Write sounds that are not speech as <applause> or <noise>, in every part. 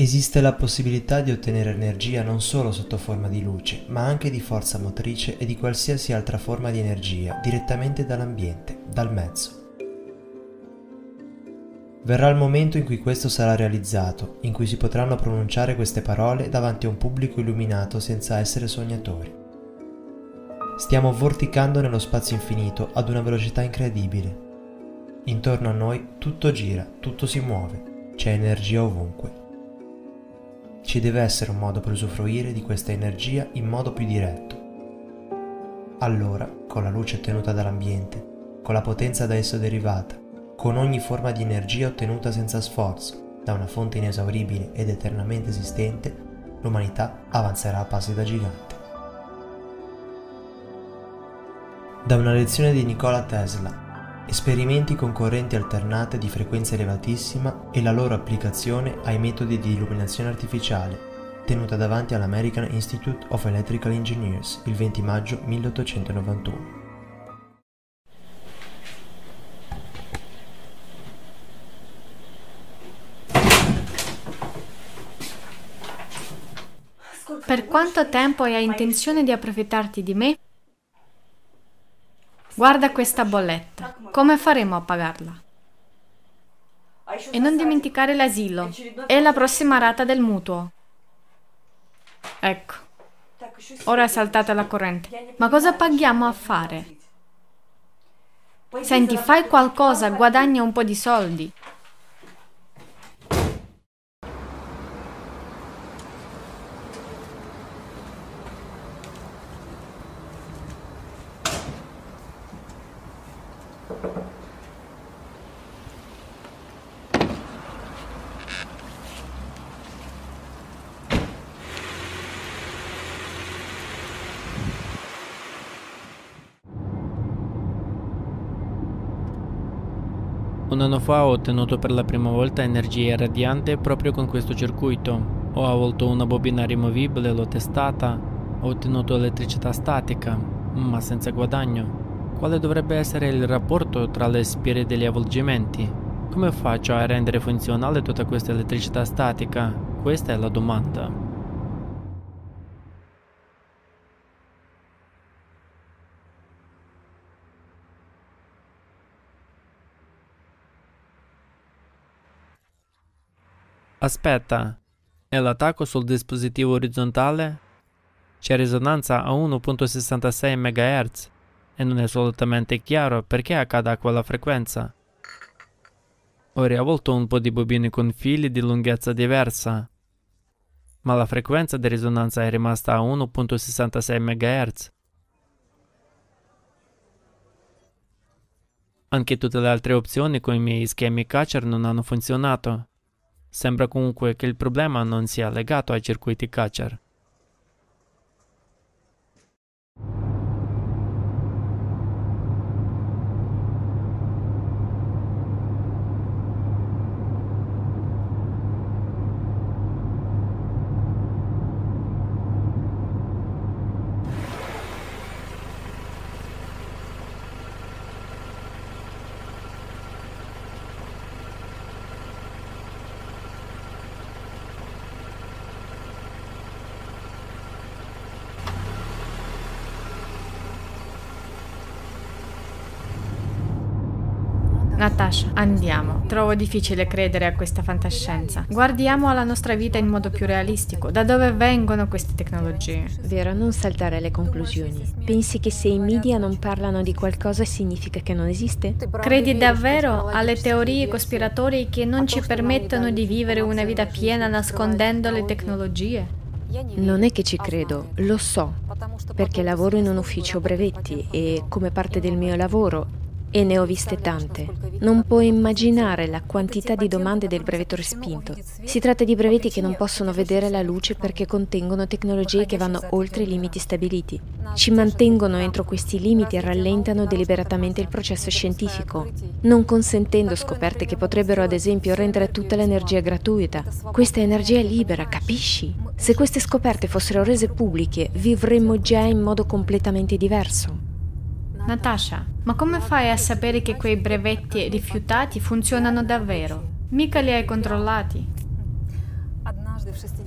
Esiste la possibilità di ottenere energia non solo sotto forma di luce, ma anche di forza motrice e di qualsiasi altra forma di energia direttamente dall'ambiente, dal mezzo. Verrà il momento in cui questo sarà realizzato, in cui si potranno pronunciare queste parole davanti a un pubblico illuminato senza essere sognatori. Stiamo vorticando nello spazio infinito ad una velocità incredibile. Intorno a noi tutto gira, tutto si muove, c'è energia ovunque. Ci deve essere un modo per usufruire di questa energia in modo più diretto. Allora, con la luce ottenuta dall'ambiente, con la potenza da esso derivata, con ogni forma di energia ottenuta senza sforzo, da una fonte inesauribile ed eternamente esistente, l'umanità avanzerà a passi da gigante. Da una lezione di Nikola Tesla esperimenti con correnti alternate di frequenza elevatissima e la loro applicazione ai metodi di illuminazione artificiale, tenuta davanti all'American Institute of Electrical Engineers il 20 maggio 1891. Per quanto tempo hai intenzione di approfittarti di me? Guarda questa bolletta. Come faremo a pagarla? E non dimenticare l'asilo e la prossima rata del mutuo. Ecco. Ora è saltata la corrente. Ma cosa paghiamo a fare? Senti, fai qualcosa, guadagna un po' di soldi. Un anno fa ho ottenuto per la prima volta energia radiante proprio con questo circuito. Ho avuto una bobina rimovibile, l'ho testata, ho ottenuto elettricità statica, ma senza guadagno. Quale dovrebbe essere il rapporto tra le spire degli avvolgimenti? Come faccio a rendere funzionale tutta questa elettricità statica? Questa è la domanda. Aspetta, è l'attacco sul dispositivo orizzontale? C'è risonanza a 1.66 MHz e non è assolutamente chiaro perché accada a quella frequenza. Ho riavvolto un po' di bobine con fili di lunghezza diversa, ma la frequenza di risonanza è rimasta a 1.66 MHz. Anche tutte le altre opzioni con i miei schemi catcher non hanno funzionato. Sembra comunque che il problema non sia legato ai circuiti catcher. Natasha, andiamo. Trovo difficile credere a questa fantascienza. Guardiamo alla nostra vita in modo più realistico. Da dove vengono queste tecnologie? Vero, non saltare alle conclusioni. Pensi che se i media non parlano di qualcosa significa che non esiste? Credi davvero alle teorie cospiratorie che non ci permettono di vivere una vita piena nascondendo le tecnologie? Non è che ci credo, lo so, perché lavoro in un ufficio brevetti e come parte del mio lavoro e ne ho viste tante. Non puoi immaginare la quantità di domande del brevetto respinto. Si tratta di brevetti che non possono vedere la luce perché contengono tecnologie che vanno oltre i limiti stabiliti. Ci mantengono entro questi limiti e rallentano deliberatamente il processo scientifico, non consentendo scoperte che potrebbero ad esempio rendere tutta l'energia gratuita. Questa energia è libera, capisci? Se queste scoperte fossero rese pubbliche, vivremmo già in modo completamente diverso. Natasha, ma come fai a sapere che quei brevetti rifiutati funzionano davvero? Mica li hai controllati.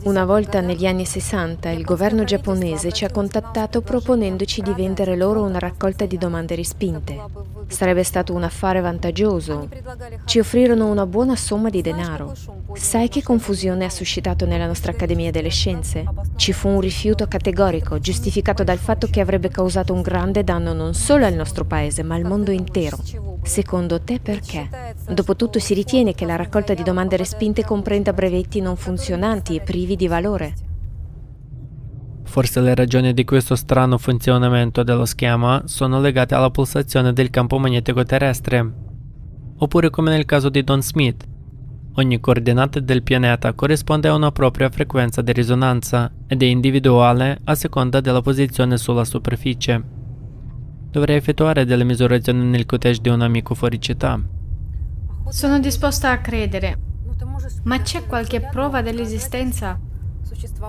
Una volta negli anni 60 il governo giapponese ci ha contattato proponendoci di vendere loro una raccolta di domande rispinte. Sarebbe stato un affare vantaggioso. Ci offrirono una buona somma di denaro. Sai che confusione ha suscitato nella nostra Accademia delle Scienze? Ci fu un rifiuto categorico, giustificato dal fatto che avrebbe causato un grande danno non solo al nostro paese, ma al mondo intero. Secondo te perché? Dopotutto si ritiene che la raccolta di domande respinte comprenda brevetti non funzionanti e privi di valore. Forse le ragioni di questo strano funzionamento dello schema sono legate alla pulsazione del campo magnetico terrestre. Oppure come nel caso di Don Smith, ogni coordinata del pianeta corrisponde a una propria frequenza di risonanza ed è individuale a seconda della posizione sulla superficie. Dovrei effettuare delle misurazioni nel cottage di un amico fuori città. Sono disposta a credere, ma c'è qualche prova dell'esistenza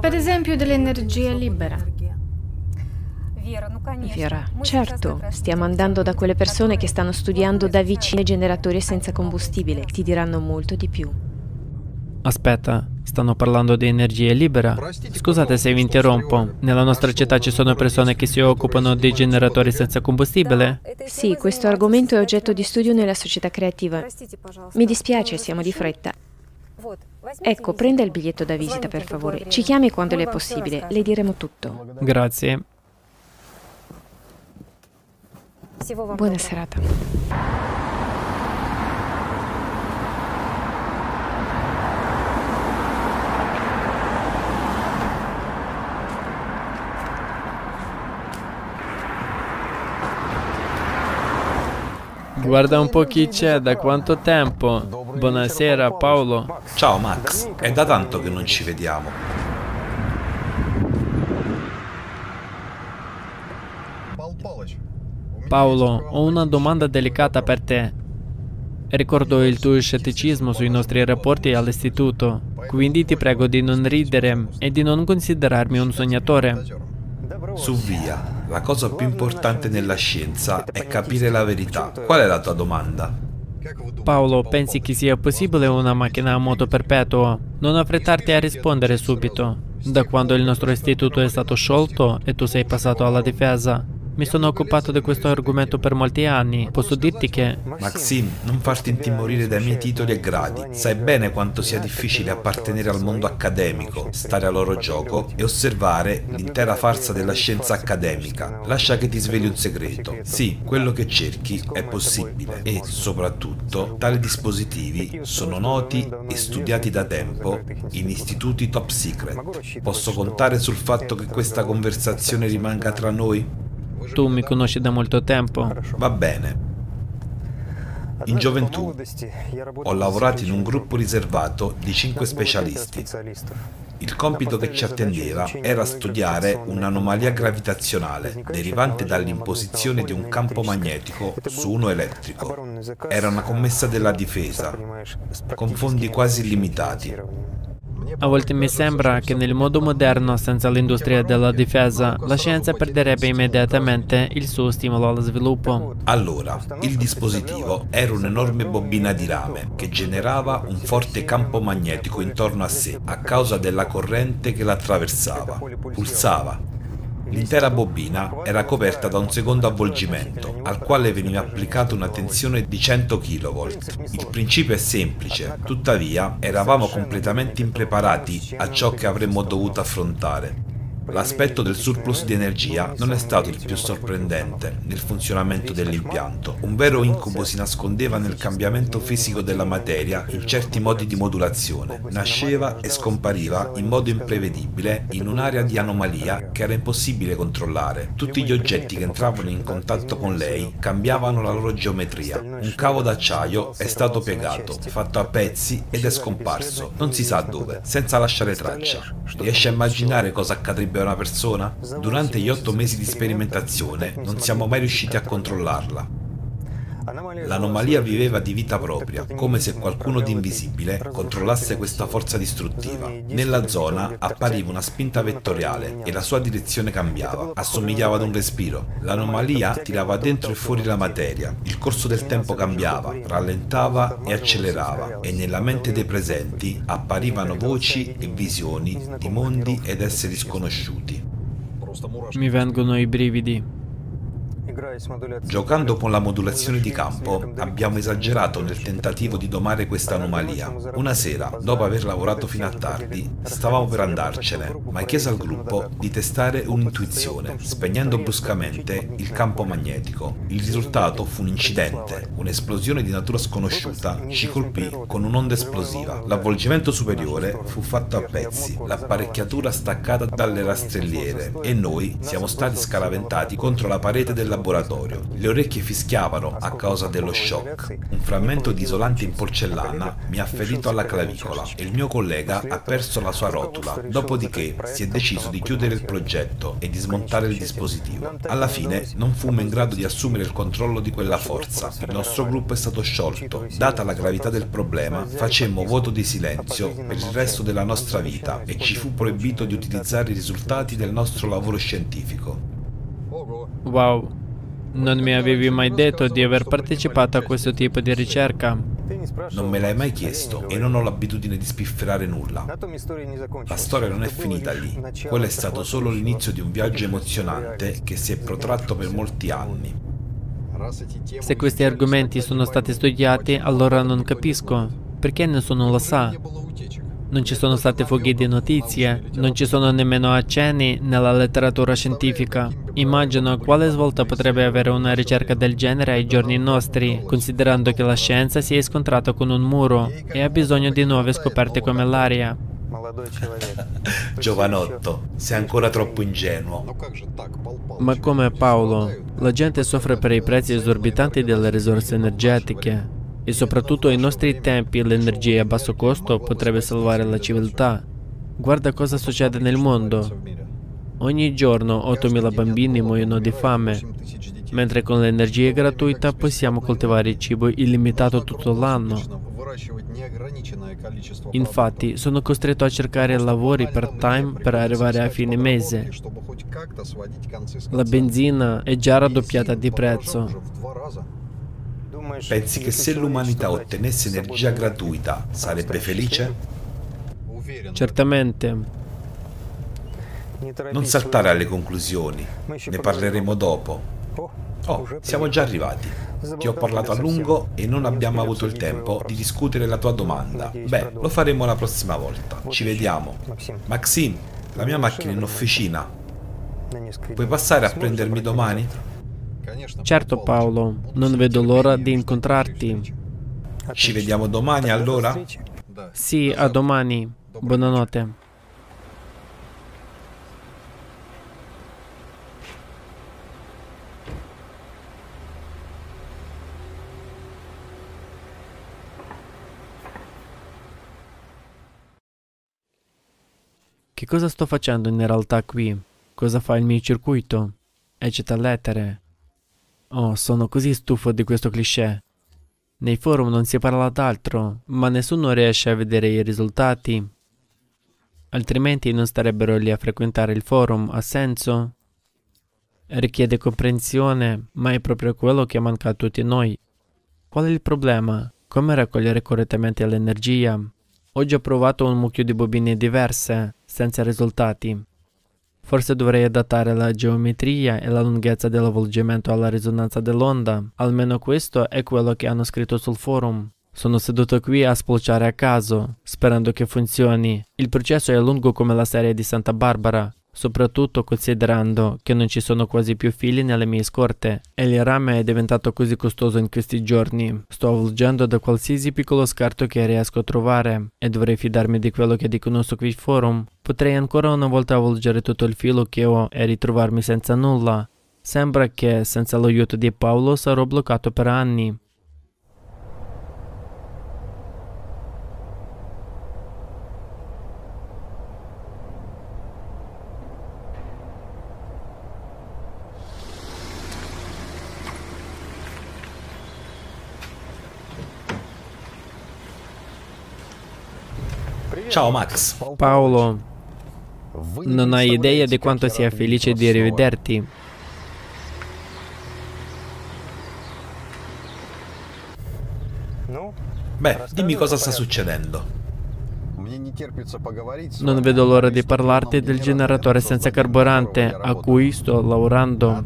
per esempio dell'energia libera. Viera, certo, stiamo andando da quelle persone che stanno studiando da vicino i generatori senza combustibile, ti diranno molto di più. Aspetta, stanno parlando di energia libera? Scusate se vi interrompo, nella nostra città ci sono persone che si occupano di generatori senza combustibile? Sì, questo argomento è oggetto di studio nella società creativa. Mi dispiace, siamo di fretta. Ecco, prenda il biglietto da visita per favore. Ci chiami quando le è possibile, le diremo tutto. Grazie. Buona serata. Guarda un po' chi c'è, da quanto tempo. Buonasera Paolo. Ciao Max, è da tanto che non ci vediamo. Paolo, ho una domanda delicata per te. Ricordo il tuo scetticismo sui nostri rapporti all'istituto, quindi ti prego di non ridere e di non considerarmi un sognatore. Su via. La cosa più importante nella scienza è capire la verità. Qual è la tua domanda? Paolo, pensi che sia possibile una macchina a moto perpetuo? Non affrettarti a rispondere subito. Da quando il nostro istituto è stato sciolto e tu sei passato alla difesa, mi sono occupato di questo argomento per molti anni. Posso dirti che... Maxim, non farti intimorire dai miei titoli e gradi. Sai bene quanto sia difficile appartenere al mondo accademico, stare a loro gioco e osservare l'intera farsa della scienza accademica. Lascia che ti sveli un segreto. Sì, quello che cerchi è possibile e, soprattutto, tali dispositivi sono noti e studiati da tempo in istituti top secret. Posso contare sul fatto che questa conversazione rimanga tra noi? Tu mi conosci da molto tempo. Va bene. In gioventù ho lavorato in un gruppo riservato di cinque specialisti. Il compito che ci attendeva era studiare un'anomalia gravitazionale derivante dall'imposizione di un campo magnetico su uno elettrico. Era una commessa della difesa, con fondi quasi illimitati. A volte mi sembra che nel mondo moderno, senza l'industria della difesa, la scienza perderebbe immediatamente il suo stimolo allo sviluppo. Allora, il dispositivo era un'enorme bobina di rame che generava un forte campo magnetico intorno a sé a causa della corrente che l'attraversava. Pulsava L'intera bobina era coperta da un secondo avvolgimento, al quale veniva applicata una tensione di 100 kV. Il principio è semplice, tuttavia eravamo completamente impreparati a ciò che avremmo dovuto affrontare. L'aspetto del surplus di energia non è stato il più sorprendente nel funzionamento dell'impianto. Un vero incubo si nascondeva nel cambiamento fisico della materia in certi modi di modulazione. Nasceva e scompariva in modo imprevedibile in un'area di anomalia che era impossibile controllare. Tutti gli oggetti che entravano in contatto con lei cambiavano la loro geometria. Un cavo d'acciaio è stato piegato, fatto a pezzi ed è scomparso, non si sa dove, senza lasciare traccia. Riesci a immaginare cosa accadrebbe sarebbe una persona? Durante gli otto mesi di sperimentazione non siamo mai riusciti a controllarla. L'anomalia viveva di vita propria, come se qualcuno di invisibile controllasse questa forza distruttiva. Nella zona appariva una spinta vettoriale e la sua direzione cambiava, assomigliava ad un respiro. L'anomalia tirava dentro e fuori la materia, il corso del tempo cambiava, rallentava e accelerava. e nella mente dei presenti apparivano voci e visioni di mondi ed esseri sconosciuti. Mi vengono i brividi. Giocando con la modulazione di campo, abbiamo esagerato nel tentativo di domare questa anomalia. Una sera, dopo aver lavorato fino a tardi, stavamo per andarcene, ma chiese al gruppo di testare un'intuizione, spegnendo bruscamente il campo magnetico. Il risultato fu un incidente, un'esplosione di natura sconosciuta ci colpì con un'onda esplosiva. L'avvolgimento superiore fu fatto a pezzi, l'apparecchiatura staccata dalle rastrelliere e noi siamo stati scaraventati contro la parete del laboratorio laboratorio. Le orecchie fischiavano a causa dello shock. Un frammento di isolante in porcellana mi ha ferito alla clavicola e il mio collega ha perso la sua rotula. Dopodiché si è deciso di chiudere il progetto e di smontare il dispositivo. Alla fine non fummo in grado di assumere il controllo di quella forza. Il nostro gruppo è stato sciolto. Data la gravità del problema, facemmo voto di silenzio per il resto della nostra vita e ci fu proibito di utilizzare i risultati del nostro lavoro scientifico. Wow, non mi avevi mai detto di aver partecipato a questo tipo di ricerca. Non me l'hai mai chiesto e non ho l'abitudine di spifferare nulla. La storia non è finita lì. Quello è stato solo l'inizio di un viaggio emozionante che si è protratto per molti anni. Se questi argomenti sono stati studiati, allora non capisco perché nessuno lo sa. Non ci sono state fughe di notizie, non ci sono nemmeno accenni nella letteratura scientifica. Immagino quale svolta potrebbe avere una ricerca del genere ai giorni nostri, considerando che la scienza si è scontrata con un muro e ha bisogno di nuove scoperte come l'aria. <laughs> Giovanotto, sei ancora troppo ingenuo. Ma come Paolo, la gente soffre per i prezzi esorbitanti delle risorse energetiche e soprattutto ai nostri tempi l'energia a basso costo potrebbe salvare la civiltà. Guarda cosa succede nel mondo. Ogni giorno 8.000 bambini muoiono di fame, mentre con l'energia gratuita possiamo coltivare cibo illimitato tutto l'anno. Infatti, sono costretto a cercare lavori part-time per arrivare a fine mese. La benzina è già raddoppiata di prezzo. Pensi che se l'umanità ottenesse energia gratuita sarebbe felice? Certamente. Non saltare alle conclusioni, ne parleremo dopo. Oh, siamo già arrivati. Ti ho parlato a lungo e non abbiamo avuto il tempo di discutere la tua domanda. Beh, lo faremo la prossima volta. Ci vediamo. Maxim, la mia macchina è in officina. Puoi passare a prendermi domani? Certo Paolo, non vedo l'ora di incontrarti. Ci vediamo domani allora? Sì, a domani. Buonanotte. Che cosa sto facendo in realtà qui? Cosa fa il mio circuito? Eccita lettere. Oh, sono così stufo di questo cliché. Nei forum non si parla d'altro, ma nessuno riesce a vedere i risultati. Altrimenti non starebbero lì a frequentare il forum, ha senso? Richiede comprensione, ma è proprio quello che manca a tutti noi. Qual è il problema? Come raccogliere correttamente l'energia? Oggi ho provato un mucchio di bobine diverse, senza risultati. Forse dovrei adattare la geometria e la lunghezza dell'avvolgimento alla risonanza dell'onda. Almeno questo è quello che hanno scritto sul forum. Sono seduto qui a spulciare a caso, sperando che funzioni. Il processo è lungo come la serie di Santa Barbara, soprattutto considerando che non ci sono quasi più fili nelle mie scorte e il rame è diventato così costoso in questi giorni. Sto avvolgendo da qualsiasi piccolo scarto che riesco a trovare e dovrei fidarmi di quello che dicono su quei forum. Potrei ancora una volta avvolgere tutto il filo che ho e ritrovarmi senza nulla. Sembra che senza l'aiuto di Paolo sarò bloccato per anni. Ciao Max. Paolo, non hai idea di quanto sia felice di rivederti. Beh, dimmi cosa sta succedendo. Non vedo l'ora di parlarti del generatore senza carburante. a cui sto lavorando.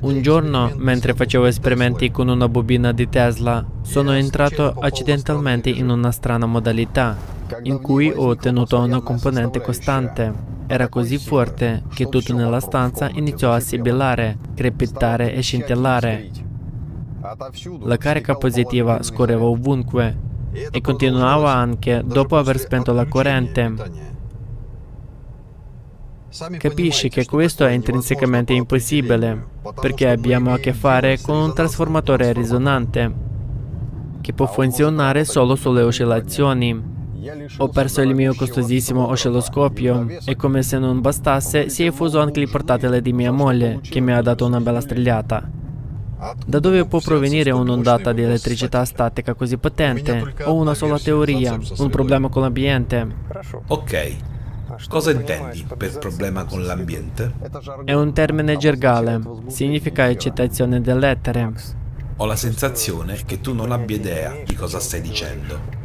Un giorno, mentre facevo esperimenti con una bobina di Tesla, sono entrato accidentalmente in una strana modalità, in cui ho ottenuto una componente costante. Era così forte che tutto nella stanza iniziò a sibilare, crepitare e scintillare. La carica positiva scorreva ovunque e continuava anche dopo aver spento la corrente. Capisci che questo è intrinsecamente impossibile, perché abbiamo a che fare con un trasformatore risonante che può funzionare solo sulle oscillazioni. Ho perso il mio costosissimo oscilloscopio e come se non bastasse si è fuso anche il portatile di mia moglie che mi ha dato una bella strigliata. Da dove può provenire un'ondata di elettricità statica così potente? Ho una sola teoria, un problema con l'ambiente. Ok. Cosa intendi per problema con l'ambiente? È un termine gergale, significa eccitazione dell'etere. Ho la sensazione che tu non abbia idea di cosa stai dicendo.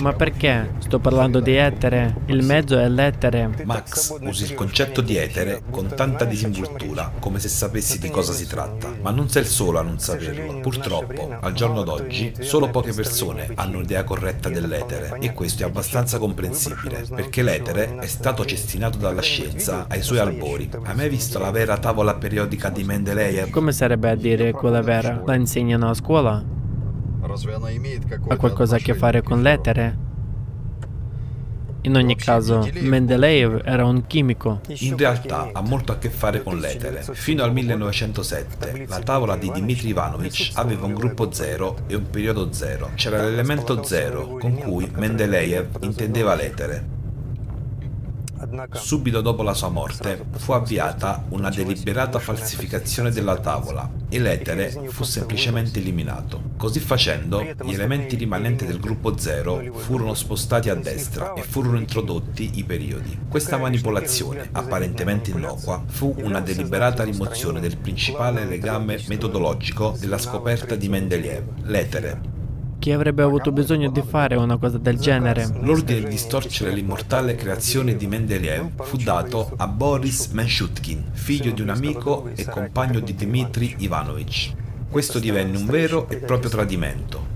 Ma perché? Sto parlando di etere. Il mezzo è l'etere. Max, usi il concetto di etere con tanta disinvoltura, come se sapessi di cosa si tratta. Ma non sei il solo a non saperlo. Purtroppo, al giorno d'oggi, solo poche persone hanno un'idea corretta dell'etere. E questo è abbastanza comprensibile, perché l'etere è stato cestinato dalla scienza ai suoi albori. Hai mai visto la vera tavola periodica di Mendeleev? Come sarebbe a dire quella vera? La insegnano a scuola? Ha qualcosa a che fare con l'etere? In ogni caso, Mendeleev era un chimico. In realtà ha molto a che fare con l'etere. Fino al 1907 la tavola di Dmitry Ivanovich aveva un gruppo zero e un periodo zero. C'era l'elemento zero con cui Mendeleev intendeva l'etere. Subito dopo la sua morte fu avviata una deliberata falsificazione della tavola e l'etere fu semplicemente eliminato. Così facendo, gli elementi rimanenti del gruppo 0 furono spostati a destra e furono introdotti i periodi. Questa manipolazione, apparentemente innocua, fu una deliberata rimozione del principale legame metodologico della scoperta di Mendeleev, l'etere. Chi avrebbe avuto bisogno di fare una cosa del genere? L'ordine di distorcere l'immortale creazione di Mendeleev fu dato a Boris Menshutkin, figlio di un amico e compagno di Dmitry Ivanovich. Questo divenne un vero e proprio tradimento.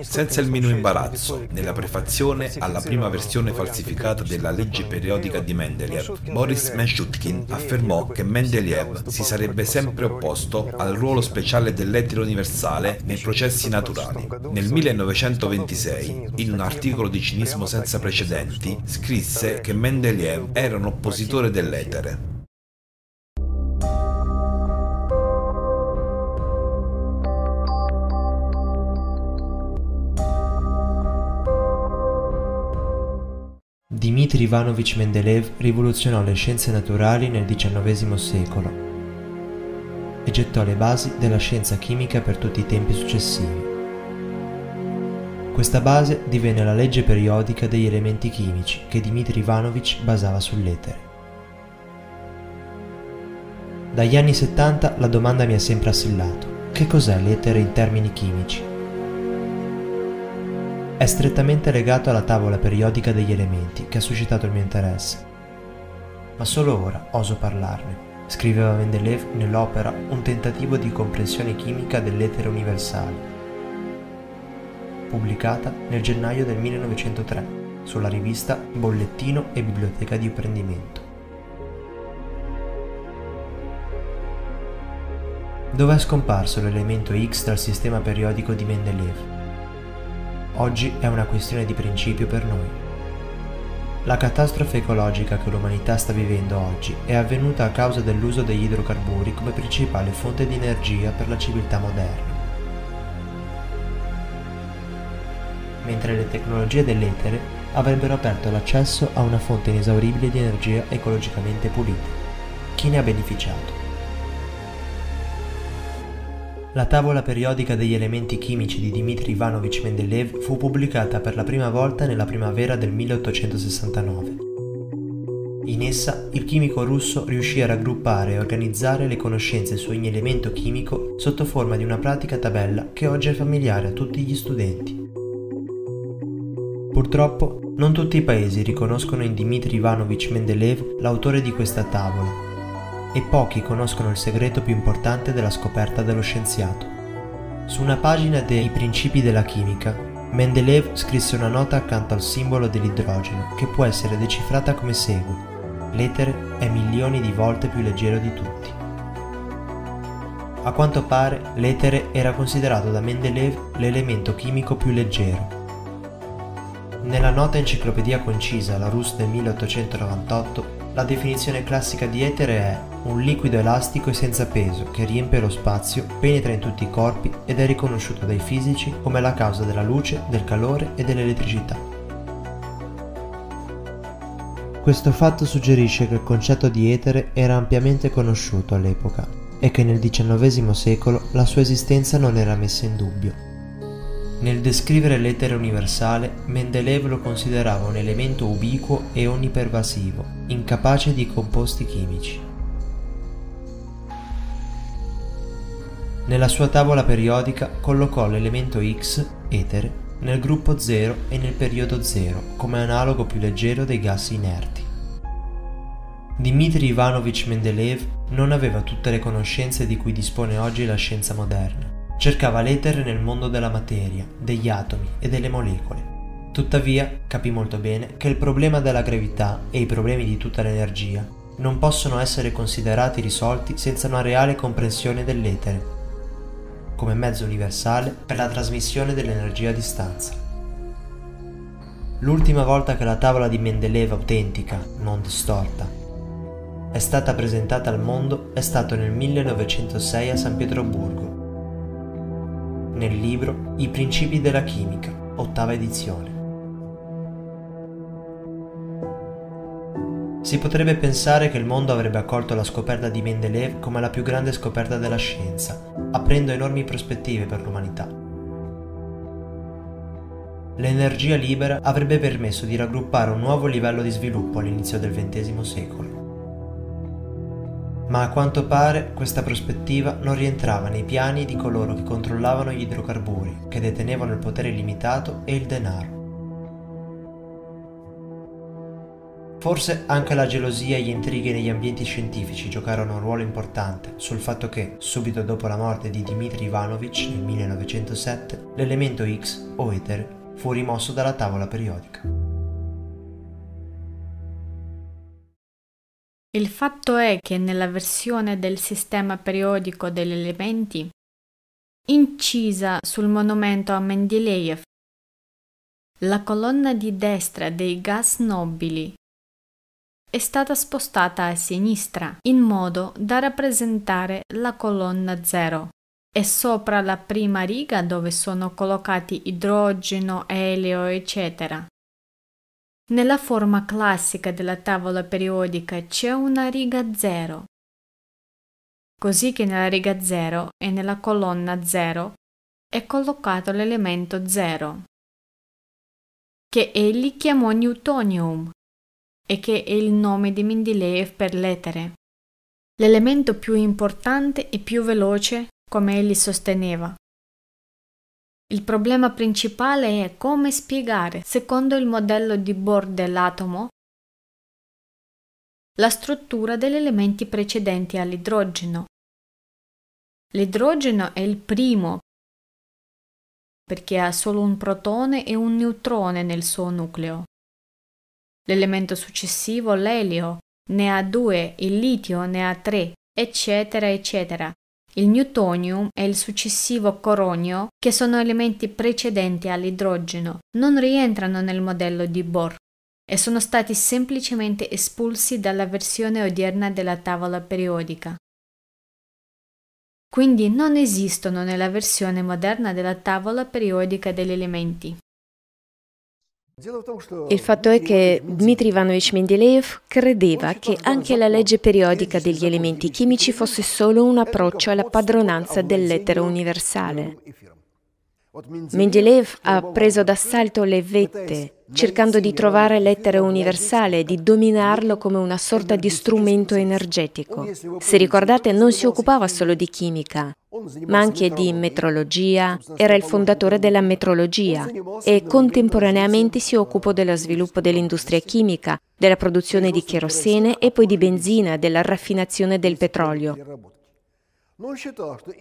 Senza il minimo imbarazzo, nella prefazione alla prima versione falsificata della legge periodica di Mendeleev, Boris Menshutkin affermò che Mendeleev si sarebbe sempre opposto al ruolo speciale dell'etere universale nei processi naturali. Nel 1926, in un articolo di cinismo senza precedenti, scrisse che Mendeleev era un oppositore dell'etere. Dmitry Ivanovich Mendeleev rivoluzionò le scienze naturali nel XIX secolo e gettò le basi della scienza chimica per tutti i tempi successivi. Questa base divenne la legge periodica degli elementi chimici che Dmitry Ivanovich basava sull'etere. Dagli anni 70 la domanda mi ha sempre assillato. Che cos'è l'etere in termini chimici? È strettamente legato alla tavola periodica degli elementi che ha suscitato il mio interesse. Ma solo ora oso parlarne, scriveva Mendeleev nell'opera Un tentativo di comprensione chimica dell'etere universale, pubblicata nel gennaio del 1903 sulla rivista Bollettino e Biblioteca di apprendimento. Dove è scomparso l'elemento X dal sistema periodico di Mendeleev? Oggi è una questione di principio per noi. La catastrofe ecologica che l'umanità sta vivendo oggi è avvenuta a causa dell'uso degli idrocarburi come principale fonte di energia per la civiltà moderna. Mentre le tecnologie dell'etere avrebbero aperto l'accesso a una fonte inesauribile di energia ecologicamente pulita. Chi ne ha beneficiato? La tavola periodica degli elementi chimici di Dmitry Ivanovich Mendeleev fu pubblicata per la prima volta nella primavera del 1869. In essa il chimico russo riuscì a raggruppare e organizzare le conoscenze su ogni elemento chimico sotto forma di una pratica tabella che oggi è familiare a tutti gli studenti. Purtroppo non tutti i paesi riconoscono in Dmitry Ivanovich Mendeleev l'autore di questa tavola e pochi conoscono il segreto più importante della scoperta dello scienziato. Su una pagina dei Principi della chimica, Mendeleev scrisse una nota accanto al simbolo dell'idrogeno che può essere decifrata come segue. L'etere è milioni di volte più leggero di tutti. A quanto pare, l'etere era considerato da Mendeleev l'elemento chimico più leggero. Nella nota enciclopedia concisa, la Rus del 1898, la definizione classica di etere è un liquido elastico e senza peso che riempie lo spazio, penetra in tutti i corpi ed è riconosciuto dai fisici come la causa della luce, del calore e dell'elettricità. Questo fatto suggerisce che il concetto di etere era ampiamente conosciuto all'epoca e che nel XIX secolo la sua esistenza non era messa in dubbio. Nel descrivere l'etere universale, Mendeleev lo considerava un elemento ubiquo e onnipervasivo, incapace di composti chimici. Nella sua tavola periodica collocò l'elemento X, etere, nel gruppo 0 e nel periodo 0 come analogo più leggero dei gas inerti. Dmitry Ivanovich Mendeleev non aveva tutte le conoscenze di cui dispone oggi la scienza moderna cercava l'etere nel mondo della materia, degli atomi e delle molecole. Tuttavia, capì molto bene che il problema della gravità e i problemi di tutta l'energia non possono essere considerati risolti senza una reale comprensione dell'etere, come mezzo universale per la trasmissione dell'energia a distanza. L'ultima volta che la tavola di Mendeleev autentica, non distorta, è stata presentata al mondo è stato nel 1906 a San Pietroburgo nel libro I principi della chimica, ottava edizione. Si potrebbe pensare che il mondo avrebbe accolto la scoperta di Mendeleev come la più grande scoperta della scienza, aprendo enormi prospettive per l'umanità. L'energia libera avrebbe permesso di raggruppare un nuovo livello di sviluppo all'inizio del XX secolo ma a quanto pare questa prospettiva non rientrava nei piani di coloro che controllavano gli idrocarburi, che detenevano il potere limitato e il denaro. Forse anche la gelosia e gli intrighi negli ambienti scientifici giocarono un ruolo importante sul fatto che, subito dopo la morte di Dmitry Ivanovich nel 1907, l'elemento X, o etere, fu rimosso dalla tavola periodica. Il fatto è che nella versione del sistema periodico degli elementi, incisa sul monumento a Mendeleev, la colonna di destra dei gas nobili è stata spostata a sinistra in modo da rappresentare la colonna 0 e sopra la prima riga dove sono collocati idrogeno, elio, eccetera, nella forma classica della tavola periodica c'è una riga 0, così che nella riga 0 e nella colonna 0 è collocato l'elemento 0, che egli chiamò Newtonium e che è il nome di Mendeleev per l'etere, l'elemento più importante e più veloce, come egli sosteneva. Il problema principale è come spiegare, secondo il modello di Bohr dell'atomo, la struttura degli elementi precedenti all'idrogeno. L'idrogeno è il primo perché ha solo un protone e un neutrone nel suo nucleo. L'elemento successivo, l'elio, ne ha due, il litio ne ha tre, eccetera, eccetera. Il newtonium e il successivo coronio, che sono elementi precedenti all'idrogeno, non rientrano nel modello di Bohr e sono stati semplicemente espulsi dalla versione odierna della tavola periodica. Quindi non esistono nella versione moderna della tavola periodica degli elementi. Il fatto è che Dmitry Ivanovich Mendeleev credeva che anche la legge periodica degli elementi chimici fosse solo un approccio alla padronanza dell'etere universale. Mendeleev ha preso d'assalto le vette, cercando di trovare l'etere universale e di dominarlo come una sorta di strumento energetico. Se ricordate, non si occupava solo di chimica, ma anche di metrologia, era il fondatore della metrologia e contemporaneamente si occupò dello sviluppo dell'industria chimica, della produzione di cherosene e poi di benzina, della raffinazione del petrolio.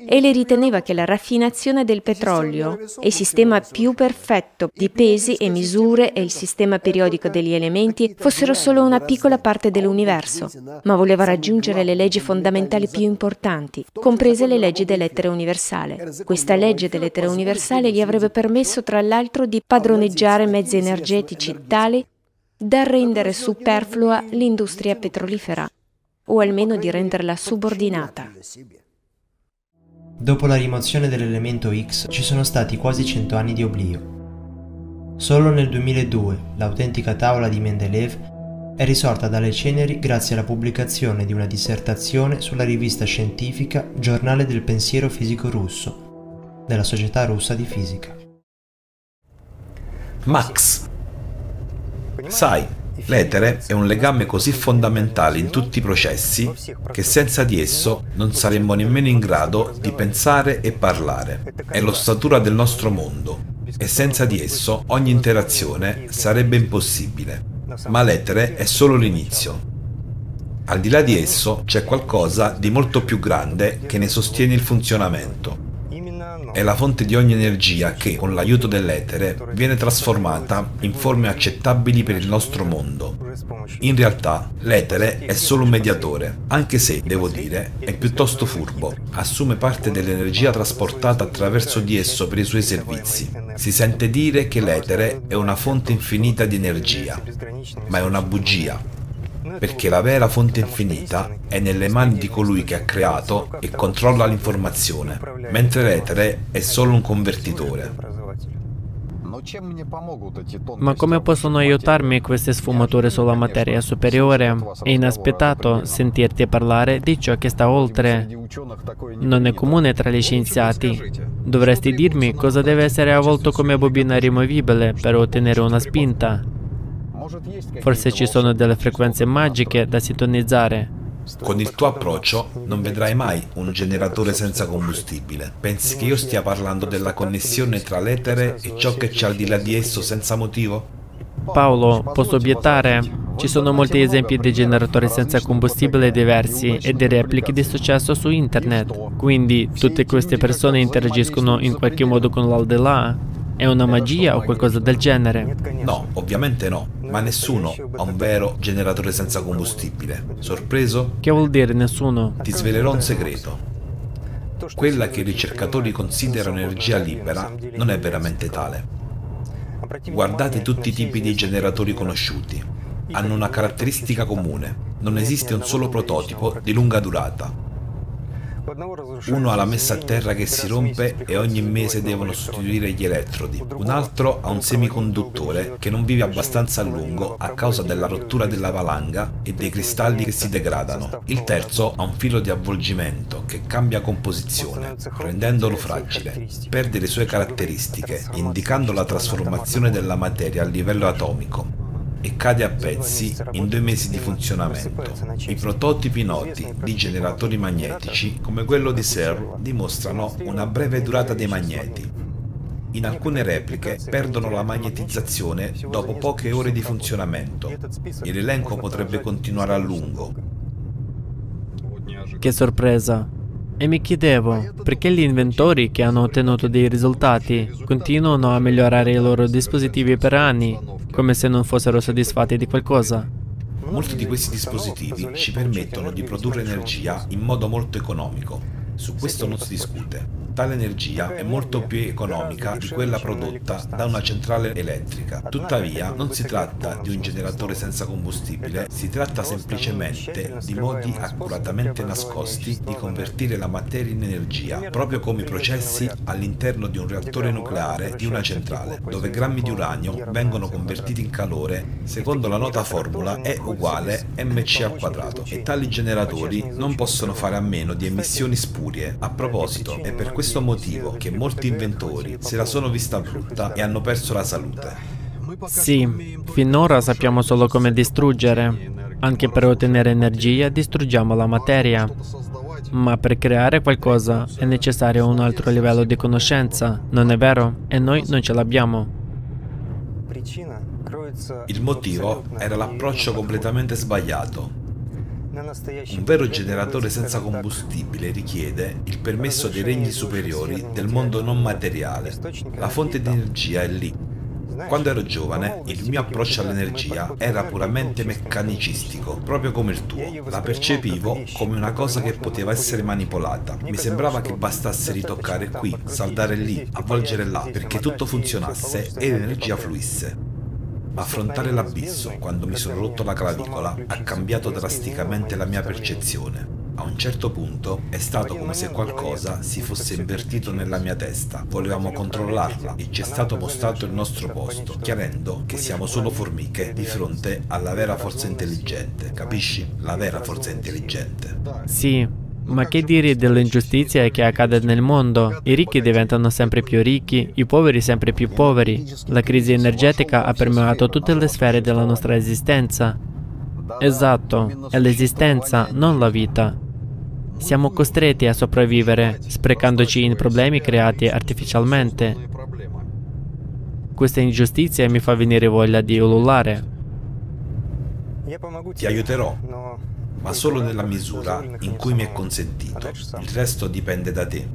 Egli riteneva che la raffinazione del petrolio e il sistema più perfetto di pesi e misure e il sistema periodico degli elementi fossero solo una piccola parte dell'universo, ma voleva raggiungere le leggi fondamentali più importanti, comprese le leggi dell'etere universale. Questa legge dell'etere universale gli avrebbe permesso, tra l'altro, di padroneggiare mezzi energetici tali da rendere superflua l'industria petrolifera, o almeno di renderla subordinata. Dopo la rimozione dell'elemento X ci sono stati quasi 100 anni di oblio. Solo nel 2002 l'autentica tavola di Mendeleev è risorta dalle ceneri grazie alla pubblicazione di una dissertazione sulla rivista scientifica Giornale del pensiero fisico russo della Società russa di fisica. Max, sai, L'etere è un legame così fondamentale in tutti i processi che senza di esso non saremmo nemmeno in grado di pensare e parlare. È l'ossatura del nostro mondo e senza di esso ogni interazione sarebbe impossibile. Ma l'etere è solo l'inizio. Al di là di esso c'è qualcosa di molto più grande che ne sostiene il funzionamento è la fonte di ogni energia che, con l'aiuto dell'etere, viene trasformata in forme accettabili per il nostro mondo. In realtà, l'etere è solo un mediatore, anche se, devo dire, è piuttosto furbo. Assume parte dell'energia trasportata attraverso di esso per i suoi servizi. Si sente dire che l'etere è una fonte infinita di energia, ma è una bugia perché la vera fonte infinita è nelle mani di colui che ha creato e controlla l'informazione, mentre l'etere è solo un convertitore. Ma come possono aiutarmi queste sfumature sulla materia superiore? È inaspettato sentirti parlare di ciò che sta oltre. Non è comune tra gli scienziati. Dovresti dirmi cosa deve essere avvolto come bobina rimovibile per ottenere una spinta. Forse ci sono delle frequenze magiche da sintonizzare. Con il tuo approccio non vedrai mai un generatore senza combustibile. Pensi che io stia parlando della connessione tra l'etere e ciò che c'è al di là di esso senza motivo? Paolo, posso obiettare? Ci sono molti esempi di generatori senza combustibile diversi e di repliche di successo su internet. Quindi tutte queste persone interagiscono in qualche modo con l'aldilà? È una magia o qualcosa del genere? No, ovviamente no, ma nessuno ha un vero generatore senza combustibile. Sorpreso? Che vuol dire nessuno? Ti svelerò un segreto. Quella che i ricercatori considerano energia libera non è veramente tale. Guardate tutti i tipi di generatori conosciuti. Hanno una caratteristica comune. Non esiste un solo prototipo di lunga durata. Uno ha la messa a terra che si rompe e ogni mese devono sostituire gli elettrodi. Un altro ha un semiconduttore che non vive abbastanza a lungo a causa della rottura della valanga e dei cristalli che si degradano. Il terzo ha un filo di avvolgimento che cambia composizione, rendendolo fragile. Perde le sue caratteristiche, indicando la trasformazione della materia a livello atomico e cade a pezzi in due mesi di funzionamento. I prototipi noti di generatori magnetici, come quello di Searle, dimostrano una breve durata dei magneti. In alcune repliche perdono la magnetizzazione dopo poche ore di funzionamento e l'elenco potrebbe continuare a lungo. Che sorpresa! E mi chiedevo, perché gli inventori che hanno ottenuto dei risultati continuano a migliorare i loro dispositivi per anni, come se non fossero soddisfatti di qualcosa? Molti di questi dispositivi ci permettono di produrre energia in modo molto economico. Su questo non si discute. Tale energia è molto più economica di quella prodotta da una centrale elettrica. Tuttavia non si tratta di un generatore senza combustibile, si tratta semplicemente di modi accuratamente nascosti di convertire la materia in energia, proprio come i processi all'interno di un reattore nucleare di una centrale, dove grammi di uranio vengono convertiti in calore secondo la nota formula E uguale mc al quadrato e tali generatori non possono fare a meno di emissioni spurie. A proposito, è per questo motivo che molti inventori se la sono vista brutta e hanno perso la salute. Sì, finora sappiamo solo come distruggere. Anche per ottenere energia distruggiamo la materia. Ma per creare qualcosa è necessario un altro livello di conoscenza, non è vero? E noi non ce l'abbiamo. Il motivo era l'approccio completamente sbagliato. Un vero generatore senza combustibile richiede il permesso dei regni superiori del mondo non materiale. La fonte di energia è lì, quando ero giovane, il mio approccio all'energia era puramente meccanicistico, proprio come il tuo. La percepivo come una cosa che poteva essere manipolata. Mi sembrava che bastasse ritoccare qui, saldare lì, avvolgere là, perché tutto funzionasse e l'energia fluisse. Affrontare l'abisso, quando mi sono rotto la clavicola, ha cambiato drasticamente la mia percezione. A un certo punto è stato come se qualcosa si fosse invertito nella mia testa. Volevamo controllarla e ci è stato mostrato il nostro posto, chiarendo che siamo solo formiche di fronte alla vera forza intelligente. Capisci? La vera forza intelligente. Sì, ma che dire dell'ingiustizia che accade nel mondo? I ricchi diventano sempre più ricchi, i poveri sempre più poveri. La crisi energetica ha permeato tutte le sfere della nostra esistenza. Esatto, è l'esistenza, non la vita. Siamo costretti a sopravvivere, sprecandoci in problemi creati artificialmente. Questa ingiustizia mi fa venire voglia di ululare. Ti aiuterò, ma solo nella misura in cui mi è consentito. Il resto dipende da te.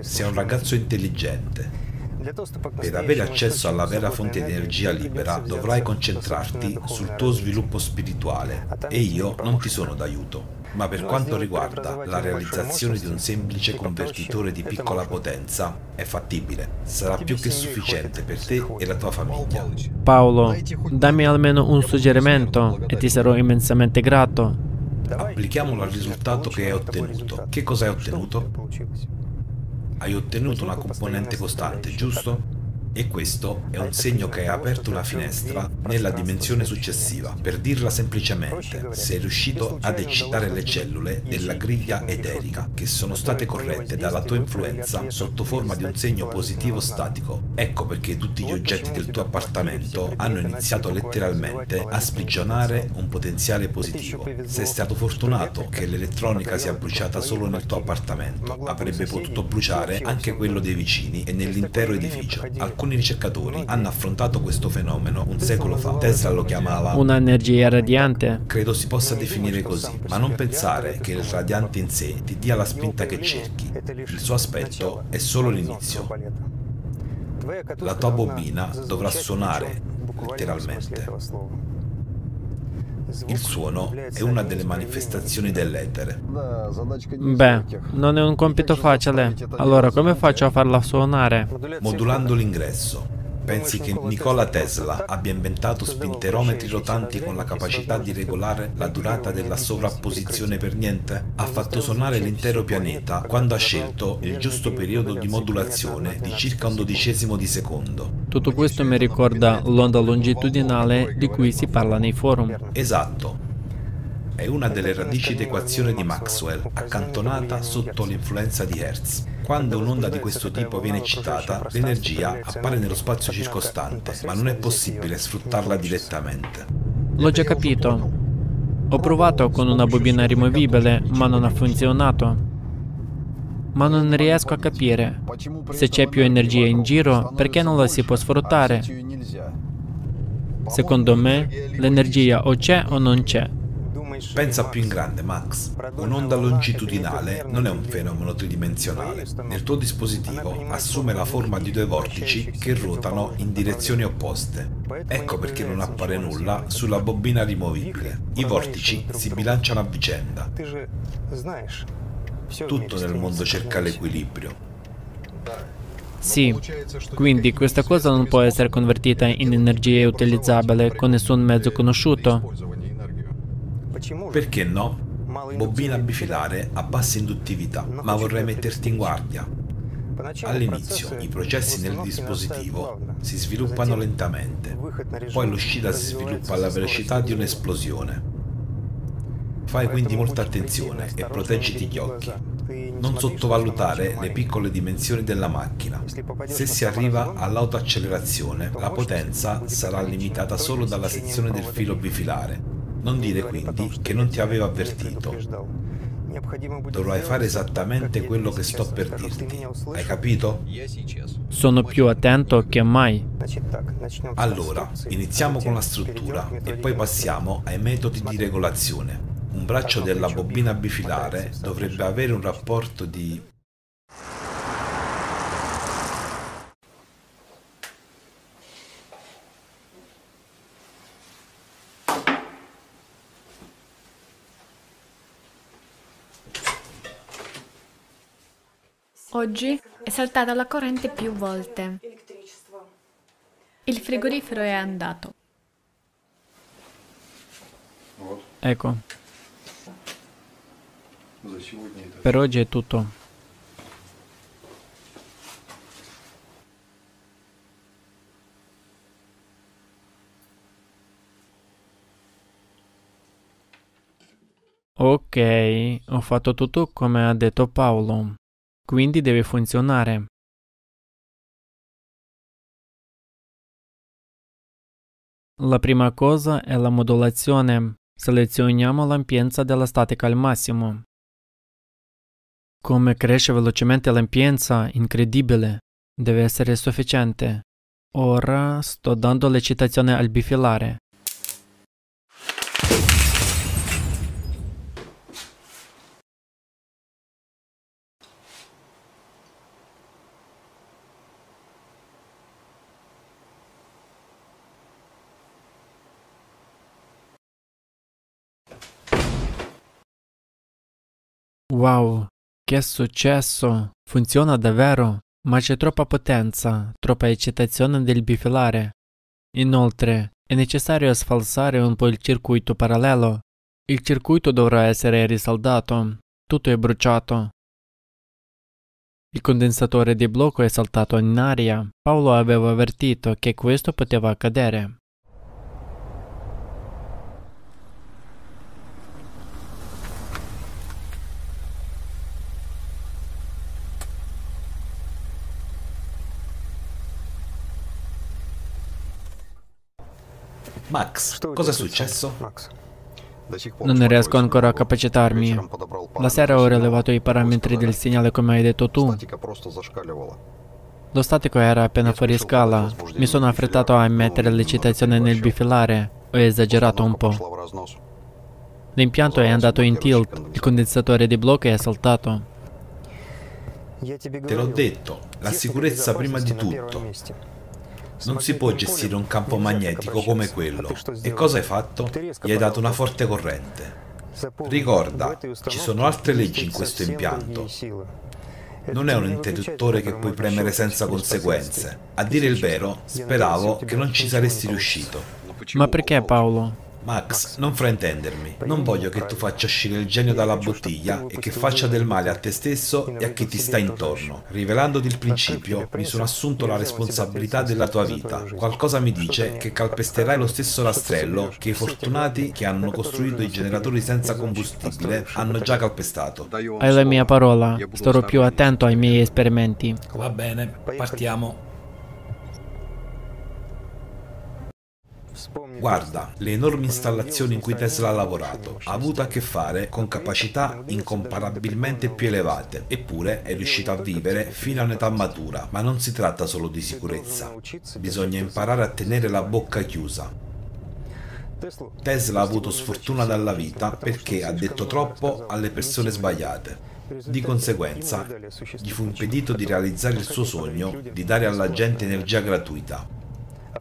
Sei un ragazzo intelligente. Per avere accesso alla vera fonte di energia libera dovrai concentrarti sul tuo sviluppo spirituale e io non ti sono d'aiuto ma per quanto riguarda la realizzazione di un semplice convertitore di piccola potenza, è fattibile. Sarà più che sufficiente per te e la tua famiglia. Paolo, dammi almeno un suggerimento e ti sarò immensamente grato. Applichiamolo al risultato che hai ottenuto. Che cosa hai ottenuto? Hai ottenuto una componente costante, giusto? E questo è un segno che hai aperto una finestra nella dimensione successiva. Per dirla semplicemente, sei riuscito ad eccitare le cellule della griglia eterica, che sono state corrette dalla tua influenza sotto forma di un segno positivo statico. Ecco perché tutti gli oggetti del tuo appartamento hanno iniziato letteralmente a sprigionare un potenziale positivo. Sei stato fortunato che l'elettronica sia bruciata solo nel tuo appartamento. Avrebbe potuto bruciare anche quello dei vicini e nell'intero edificio. Alcuni ricercatori hanno affrontato questo fenomeno un secolo fa. Tesla lo chiamava un'energia radiante. Credo si possa definire così, ma non pensare che il radiante in sé ti dia la spinta che cerchi. Il suo aspetto è solo l'inizio. La tua bobina dovrà suonare, letteralmente. Il suono è una delle manifestazioni dell'etere. Beh, non è un compito facile. Allora come faccio a farla suonare? Modulando l'ingresso. Pensi che Nikola Tesla abbia inventato spinterometri rotanti con la capacità di regolare la durata della sovrapposizione per niente? Ha fatto suonare l'intero pianeta quando ha scelto il giusto periodo di modulazione di circa un dodicesimo di secondo. Tutto questo mi ricorda l'onda longitudinale di cui si parla nei forum. Esatto è una delle radici d'equazione di Maxwell, accantonata sotto l'influenza di Hertz. Quando un'onda di questo tipo viene eccitata, l'energia appare nello spazio circostante, ma non è possibile sfruttarla direttamente. L'ho già capito. Ho provato con una bobina rimovibile, ma non ha funzionato. Ma non riesco a capire. Se c'è più energia in giro, perché non la si può sfruttare? Secondo me, l'energia o c'è o non c'è. Pensa più in grande, Max. Un'onda longitudinale non è un fenomeno tridimensionale. Nel tuo dispositivo assume la forma di due vortici che ruotano in direzioni opposte. Ecco perché non appare nulla sulla bobina rimovibile. I vortici si bilanciano a vicenda. Tutto nel mondo cerca l'equilibrio. Sì, quindi questa cosa non può essere convertita in energia utilizzabile con nessun mezzo conosciuto. Perché no? Bobina bifilare a bassa induttività, ma vorrei metterti in guardia. All'inizio i processi nel dispositivo si sviluppano lentamente, poi l'uscita si sviluppa alla velocità di un'esplosione. Fai quindi molta attenzione e proteggiti gli occhi. Non sottovalutare le piccole dimensioni della macchina. Se si arriva all'autoaccelerazione, la potenza sarà limitata solo dalla sezione del filo bifilare. Non dire quindi che non ti avevo avvertito. Dovrai fare esattamente quello che sto per dirti. Hai capito? Sono più attento che mai. Allora, iniziamo con la struttura e poi passiamo ai metodi di regolazione. Un braccio della bobina bifilare dovrebbe avere un rapporto di Oggi è saltata la corrente più volte. Il frigorifero è andato. Ecco. Per oggi è tutto. Ok, ho fatto tutto come ha detto Paolo quindi deve funzionare. La prima cosa è la modulazione. Selezioniamo l'ampienza della statica al massimo. Come cresce velocemente l'ampienza, incredibile, deve essere sufficiente. Ora sto dando l'eccitazione al bifilare. Wow, che successo? Funziona davvero, ma c'è troppa potenza, troppa eccitazione del bifilare. Inoltre, è necessario sfalsare un po' il circuito parallelo. Il circuito dovrà essere risaldato. Tutto è bruciato. Il condensatore di blocco è saltato in aria. Paolo aveva avvertito che questo poteva accadere. Max, cosa è successo? Non riesco ancora a capacitarmi. La sera ho rilevato i parametri del segnale come hai detto tu. Lo statico era appena fuori scala. Mi sono affrettato a mettere l'eccitazione nel bifilare. Ho esagerato un po'. L'impianto è andato in tilt. Il condensatore di blocco è saltato. Te l'ho detto, la sicurezza prima di tutto. Non si può gestire un campo magnetico come quello. E cosa hai fatto? Gli hai dato una forte corrente. Ricorda, ci sono altre leggi in questo impianto. Non è un interruttore che puoi premere senza conseguenze. A dire il vero, speravo che non ci saresti riuscito. Ma perché Paolo? Max, non fraintendermi. Non voglio che tu faccia uscire il genio dalla bottiglia e che faccia del male a te stesso e a chi ti sta intorno. Rivelandoti il principio, mi sono assunto la responsabilità della tua vita. Qualcosa mi dice che calpesterai lo stesso rastrello che i fortunati che hanno costruito i generatori senza combustibile hanno già calpestato. Hai la mia parola. Starò più attento ai miei esperimenti. Va bene, partiamo. Guarda, le enormi installazioni in cui Tesla ha lavorato ha avuto a che fare con capacità incomparabilmente più elevate, eppure è riuscito a vivere fino a un'età matura. Ma non si tratta solo di sicurezza, bisogna imparare a tenere la bocca chiusa. Tesla ha avuto sfortuna dalla vita perché ha detto troppo alle persone sbagliate. Di conseguenza, gli fu impedito di realizzare il suo sogno di dare alla gente energia gratuita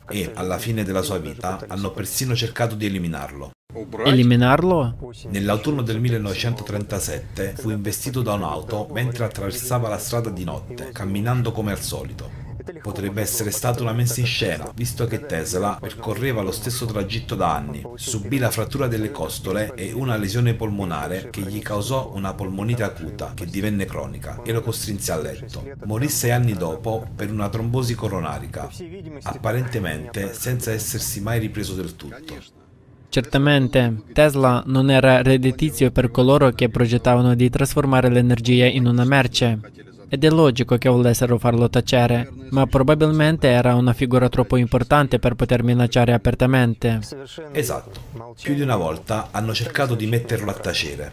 e, alla fine della sua vita, hanno persino cercato di eliminarlo. Eliminarlo? Nell'autunno del 1937 fu investito da un'auto mentre attraversava la strada di notte, camminando come al solito. Potrebbe essere stata una messa in scena, visto che Tesla percorreva lo stesso tragitto da anni, subì la frattura delle costole e una lesione polmonare che gli causò una polmonite acuta che divenne cronica e lo costrinse a letto. Morì sei anni dopo per una trombosi coronarica, apparentemente senza essersi mai ripreso del tutto. Certamente, Tesla non era redditizio per coloro che progettavano di trasformare l'energia in una merce. Ed è logico che volessero farlo tacere, ma probabilmente era una figura troppo importante per poter minacciare apertamente. Esatto. Più di una volta hanno cercato di metterlo a tacere,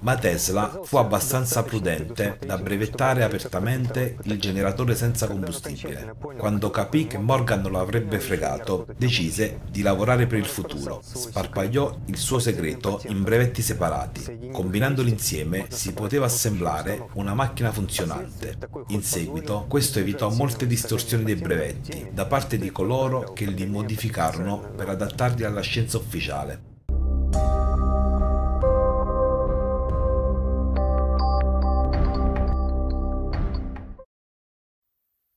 ma Tesla fu abbastanza prudente da brevettare apertamente il generatore senza combustibile. Quando capì che Morgan lo avrebbe fregato, decise di lavorare per il futuro. Sparpagliò il suo segreto in brevetti separati. Combinandoli insieme si poteva assemblare una macchina funzionale importante. In seguito, questo evitò molte distorsioni dei brevetti da parte di coloro che li modificarono per adattarli alla scienza ufficiale.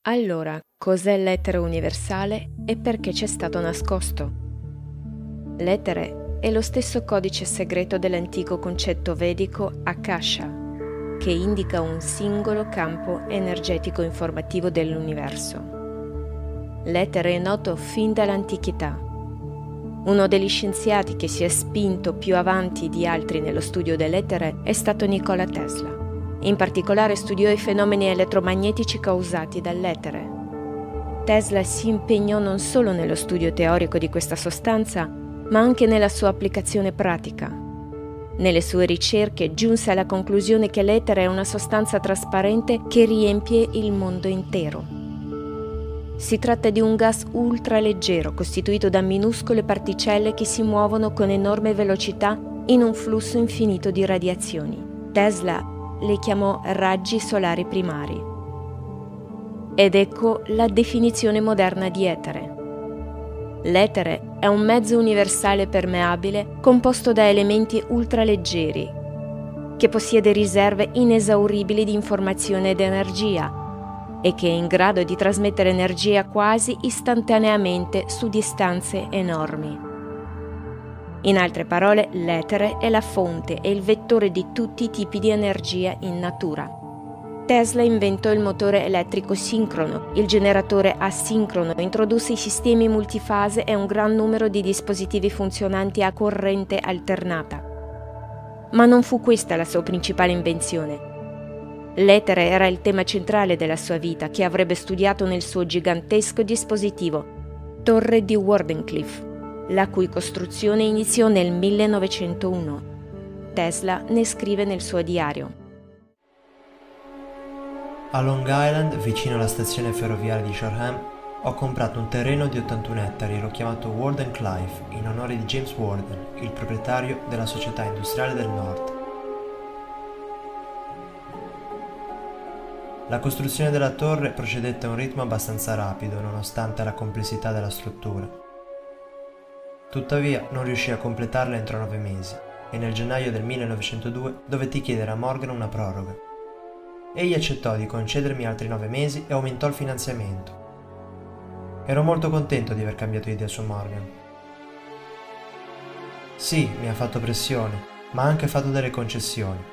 Allora, cos'è l'etere universale e perché c'è stato nascosto? L'etere è lo stesso codice segreto dell'antico concetto vedico Akasha, che indica un singolo campo energetico informativo dell'universo. L'etere è noto fin dall'antichità. Uno degli scienziati che si è spinto più avanti di altri nello studio dell'etere è stato Nikola Tesla. In particolare studiò i fenomeni elettromagnetici causati dall'etere. Tesla si impegnò non solo nello studio teorico di questa sostanza, ma anche nella sua applicazione pratica nelle sue ricerche giunse alla conclusione che l'etere è una sostanza trasparente che riempie il mondo intero. Si tratta di un gas ultraleggero costituito da minuscole particelle che si muovono con enorme velocità in un flusso infinito di radiazioni. Tesla le chiamò raggi solari primari. Ed ecco la definizione moderna di etere. L'etere è un mezzo universale permeabile composto da elementi ultraleggeri, che possiede riserve inesauribili di informazione ed energia e che è in grado di trasmettere energia quasi istantaneamente su distanze enormi. In altre parole, l'etere è la fonte e il vettore di tutti i tipi di energia in natura. Tesla inventò il motore elettrico sincrono, il generatore asincrono, introdusse i sistemi multifase e un gran numero di dispositivi funzionanti a corrente alternata. Ma non fu questa la sua principale invenzione. L'etere era il tema centrale della sua vita che avrebbe studiato nel suo gigantesco dispositivo, Torre di Wardenclyffe, la cui costruzione iniziò nel 1901. Tesla ne scrive nel suo diario. A Long Island, vicino alla stazione ferroviaria di Shoreham, ho comprato un terreno di 81 ettari e l'ho chiamato Warden Clive in onore di James Warden, il proprietario della società industriale del Nord. La costruzione della torre procedette a un ritmo abbastanza rapido nonostante la complessità della struttura. Tuttavia non riuscì a completarla entro nove mesi e nel gennaio del 1902 dovetti chiedere a Morgan una proroga. Egli accettò di concedermi altri nove mesi e aumentò il finanziamento. Ero molto contento di aver cambiato idea su Morgan. Sì, mi ha fatto pressione, ma ha anche fatto delle concessioni.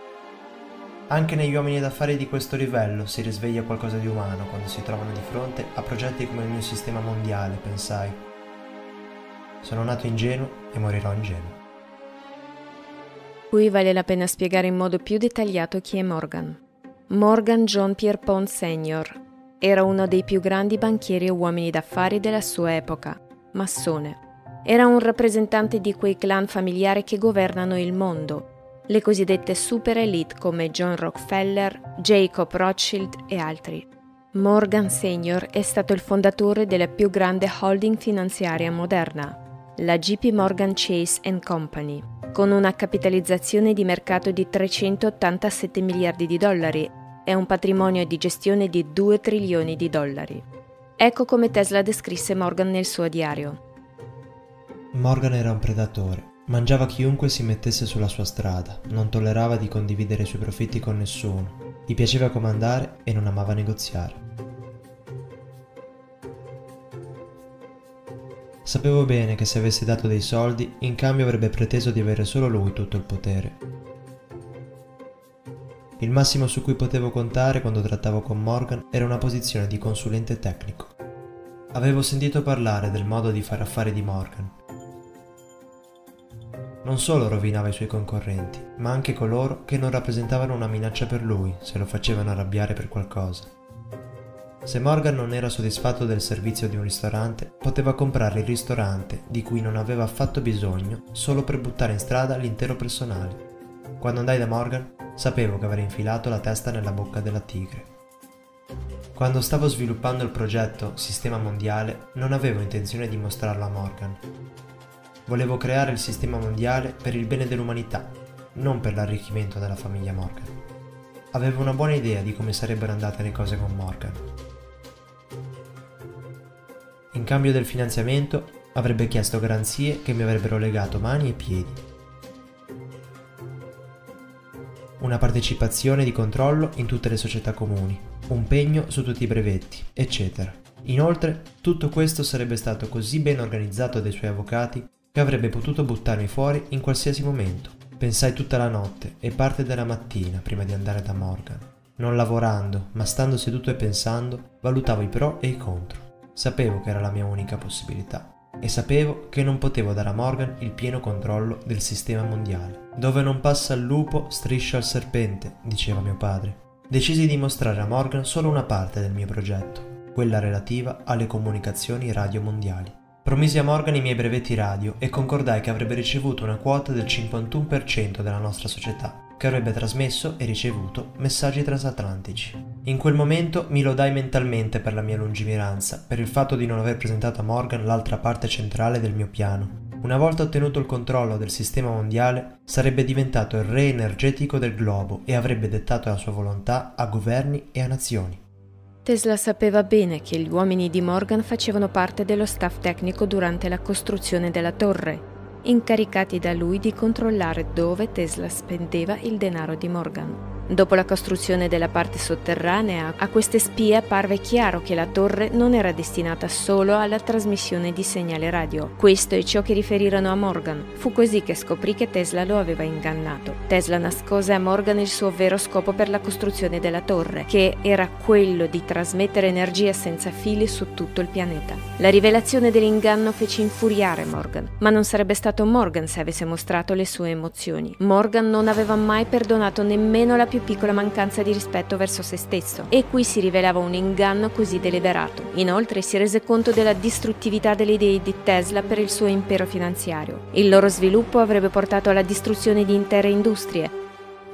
Anche negli uomini d'affari di questo livello si risveglia qualcosa di umano quando si trovano di fronte a progetti come il mio sistema mondiale, pensai. Sono nato ingenuo e morirò ingenuo. Qui vale la pena spiegare in modo più dettagliato chi è Morgan. Morgan John Pierpont Sr. era uno dei più grandi banchieri e uomini d'affari della sua epoca, massone. Era un rappresentante di quei clan familiari che governano il mondo, le cosiddette super elite come John Rockefeller, Jacob Rothschild e altri. Morgan Sr. è stato il fondatore della più grande holding finanziaria moderna, la JP Morgan Chase Company, con una capitalizzazione di mercato di 387 miliardi di dollari è un patrimonio di gestione di 2 trilioni di dollari. Ecco come Tesla descrisse Morgan nel suo diario. Morgan era un predatore, Mangiava chiunque si mettesse sulla sua strada, non tollerava di condividere i suoi profitti con nessuno, gli piaceva comandare e non amava negoziare. Sapevo bene che se avessi dato dei soldi, in cambio avrebbe preteso di avere solo lui tutto il potere. Il massimo su cui potevo contare quando trattavo con Morgan era una posizione di consulente tecnico. Avevo sentito parlare del modo di fare affari di Morgan. Non solo rovinava i suoi concorrenti, ma anche coloro che non rappresentavano una minaccia per lui se lo facevano arrabbiare per qualcosa. Se Morgan non era soddisfatto del servizio di un ristorante, poteva comprare il ristorante di cui non aveva affatto bisogno solo per buttare in strada l'intero personale. Quando andai da Morgan, sapevo che avrei infilato la testa nella bocca della tigre. Quando stavo sviluppando il progetto Sistema Mondiale, non avevo intenzione di mostrarlo a Morgan. Volevo creare il sistema mondiale per il bene dell'umanità, non per l'arricchimento della famiglia Morgan. Avevo una buona idea di come sarebbero andate le cose con Morgan in cambio del finanziamento avrebbe chiesto garanzie che mi avrebbero legato mani e piedi. Una partecipazione di controllo in tutte le società comuni, un pegno su tutti i brevetti, eccetera. Inoltre, tutto questo sarebbe stato così ben organizzato dai suoi avvocati che avrebbe potuto buttarmi fuori in qualsiasi momento. Pensai tutta la notte e parte della mattina prima di andare da Morgan. Non lavorando, ma stando seduto e pensando, valutavo i pro e i contro. Sapevo che era la mia unica possibilità e sapevo che non potevo dare a Morgan il pieno controllo del sistema mondiale. Dove non passa il lupo, striscia il serpente, diceva mio padre. Decisi di mostrare a Morgan solo una parte del mio progetto, quella relativa alle comunicazioni radio mondiali. Promisi a Morgan i miei brevetti radio e concordai che avrebbe ricevuto una quota del 51% della nostra società che avrebbe trasmesso e ricevuto messaggi transatlantici. In quel momento mi lodai mentalmente per la mia lungimiranza, per il fatto di non aver presentato a Morgan l'altra parte centrale del mio piano. Una volta ottenuto il controllo del sistema mondiale, sarebbe diventato il re energetico del globo e avrebbe dettato la sua volontà a governi e a nazioni. Tesla sapeva bene che gli uomini di Morgan facevano parte dello staff tecnico durante la costruzione della torre incaricati da lui di controllare dove Tesla spendeva il denaro di Morgan. Dopo la costruzione della parte sotterranea, a queste spie apparve chiaro che la torre non era destinata solo alla trasmissione di segnale radio. Questo è ciò che riferirono a Morgan. Fu così che scoprì che Tesla lo aveva ingannato. Tesla nascose a Morgan il suo vero scopo per la costruzione della torre, che era quello di trasmettere energia senza fili su tutto il pianeta. La rivelazione dell'inganno fece infuriare Morgan, ma non sarebbe stato Morgan se avesse mostrato le sue emozioni. Morgan non aveva mai perdonato nemmeno la più piccola mancanza di rispetto verso se stesso e qui si rivelava un inganno così deliberato. Inoltre si rese conto della distruttività delle idee di Tesla per il suo impero finanziario. Il loro sviluppo avrebbe portato alla distruzione di intere industrie,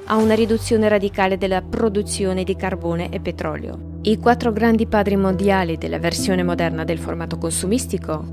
a una riduzione radicale della produzione di carbone e petrolio. I quattro grandi padri mondiali della versione moderna del formato consumistico,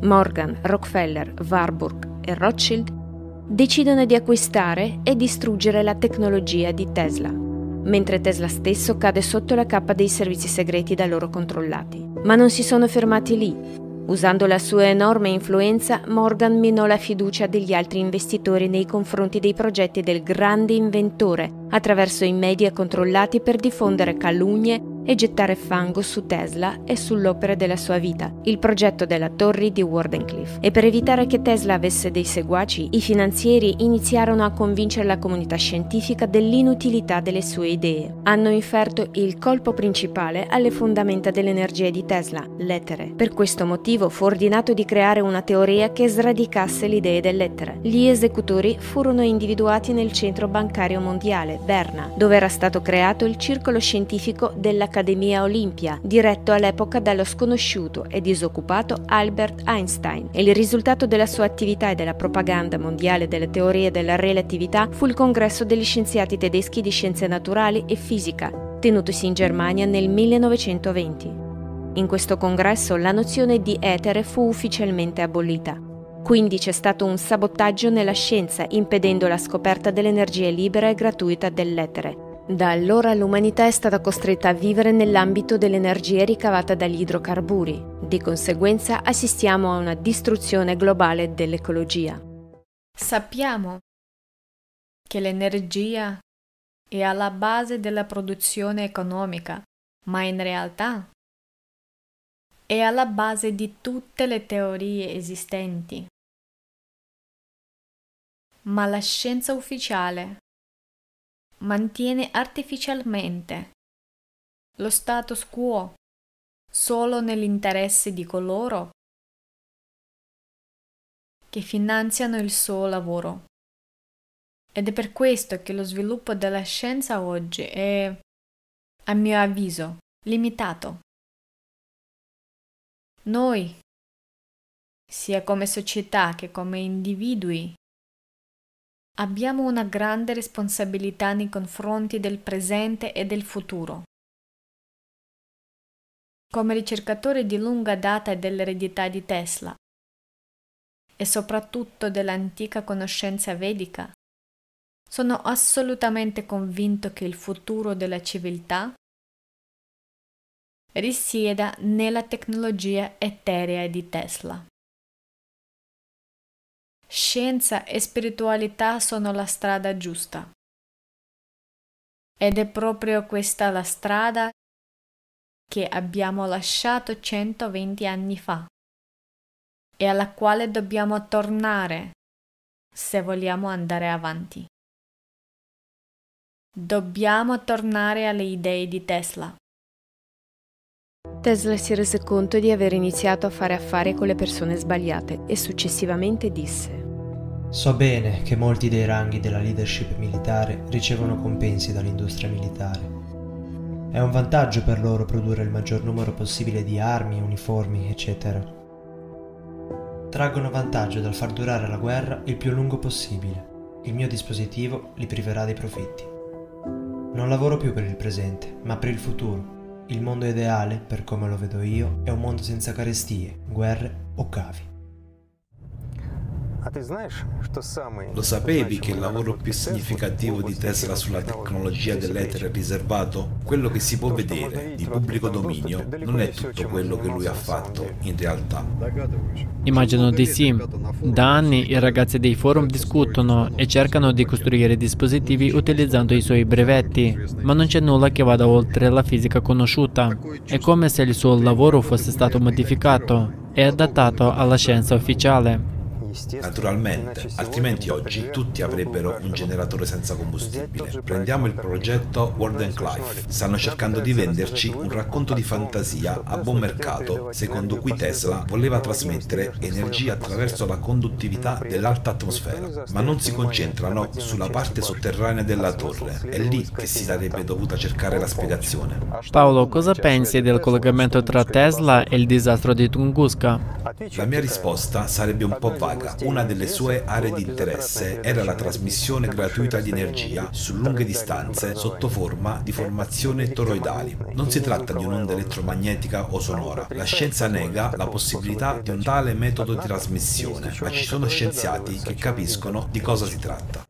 Morgan, Rockefeller, Warburg e Rothschild, decidono di acquistare e distruggere la tecnologia di Tesla, mentre Tesla stesso cade sotto la cappa dei servizi segreti da loro controllati. Ma non si sono fermati lì. Usando la sua enorme influenza, Morgan minò la fiducia degli altri investitori nei confronti dei progetti del grande inventore attraverso i media controllati per diffondere calunnie e gettare fango su Tesla e sull'opera della sua vita, il progetto della torre di Wardenclyffe. E per evitare che Tesla avesse dei seguaci, i finanzieri iniziarono a convincere la comunità scientifica dell'inutilità delle sue idee. Hanno inferto il colpo principale alle fondamenta dell'energia di Tesla, l'etere. Per questo motivo fu ordinato di creare una teoria che sradicasse le idee dell'etere. Gli esecutori furono individuati nel centro bancario mondiale, Berna, dove era stato creato il circolo scientifico della dell'Accademia Olimpia, diretto all'epoca dallo sconosciuto e disoccupato Albert Einstein. E il risultato della sua attività e della propaganda mondiale delle teorie della relatività fu il congresso degli scienziati tedeschi di scienze naturali e fisica, tenutosi in Germania nel 1920. In questo congresso la nozione di etere fu ufficialmente abolita. Quindi c'è stato un sabotaggio nella scienza impedendo la scoperta dell'energia libera e gratuita dell'etere, da allora l'umanità è stata costretta a vivere nell'ambito dell'energia ricavata dagli idrocarburi. Di conseguenza assistiamo a una distruzione globale dell'ecologia. Sappiamo che l'energia è alla base della produzione economica, ma in realtà è alla base di tutte le teorie esistenti. Ma la scienza ufficiale mantiene artificialmente lo status quo solo nell'interesse di coloro che finanziano il suo lavoro. Ed è per questo che lo sviluppo della scienza oggi è, a mio avviso, limitato. Noi, sia come società che come individui, abbiamo una grande responsabilità nei confronti del presente e del futuro. Come ricercatore di lunga data dell'eredità di Tesla e soprattutto dell'antica conoscenza vedica, sono assolutamente convinto che il futuro della civiltà risieda nella tecnologia eterea di Tesla. Scienza e spiritualità sono la strada giusta. Ed è proprio questa la strada che abbiamo lasciato 120 anni fa e alla quale dobbiamo tornare se vogliamo andare avanti. Dobbiamo tornare alle idee di Tesla. Tesla si rese conto di aver iniziato a fare affari con le persone sbagliate e successivamente disse So bene che molti dei ranghi della leadership militare ricevono compensi dall'industria militare. È un vantaggio per loro produrre il maggior numero possibile di armi, uniformi, eccetera. Traggono vantaggio dal far durare la guerra il più lungo possibile. Il mio dispositivo li priverà dei profitti. Non lavoro più per il presente, ma per il futuro il mondo ideale, per come lo vedo io, è un mondo senza carestie, guerre o cavi. Lo sapevi che il lavoro più significativo di Tesla sulla tecnologia dell'etere è riservato? Quello che si può vedere di pubblico dominio non è tutto quello che lui ha fatto in realtà. Immagino di sì. Da anni i ragazzi dei forum discutono e cercano di costruire dispositivi utilizzando i suoi brevetti, ma non c'è nulla che vada oltre la fisica conosciuta. È come se il suo lavoro fosse stato modificato e adattato alla scienza ufficiale. Naturalmente, altrimenti oggi tutti avrebbero un generatore senza combustibile. Prendiamo il progetto World Clive. Stanno cercando di venderci un racconto di fantasia a buon mercato, secondo cui Tesla voleva trasmettere energia attraverso la conduttività dell'alta atmosfera, ma non si concentrano sulla parte sotterranea della torre. È lì che si sarebbe dovuta cercare la spiegazione. Paolo, cosa pensi del collegamento tra Tesla e il disastro di Tunguska? La mia risposta sarebbe un po' vaga Praga, una delle sue aree di interesse era la trasmissione gratuita di energia su lunghe distanze sotto forma di formazioni toroidali. Non si tratta di un'onda elettromagnetica o sonora. La scienza nega la possibilità di un tale metodo di trasmissione, ma ci sono scienziati che capiscono di cosa si tratta.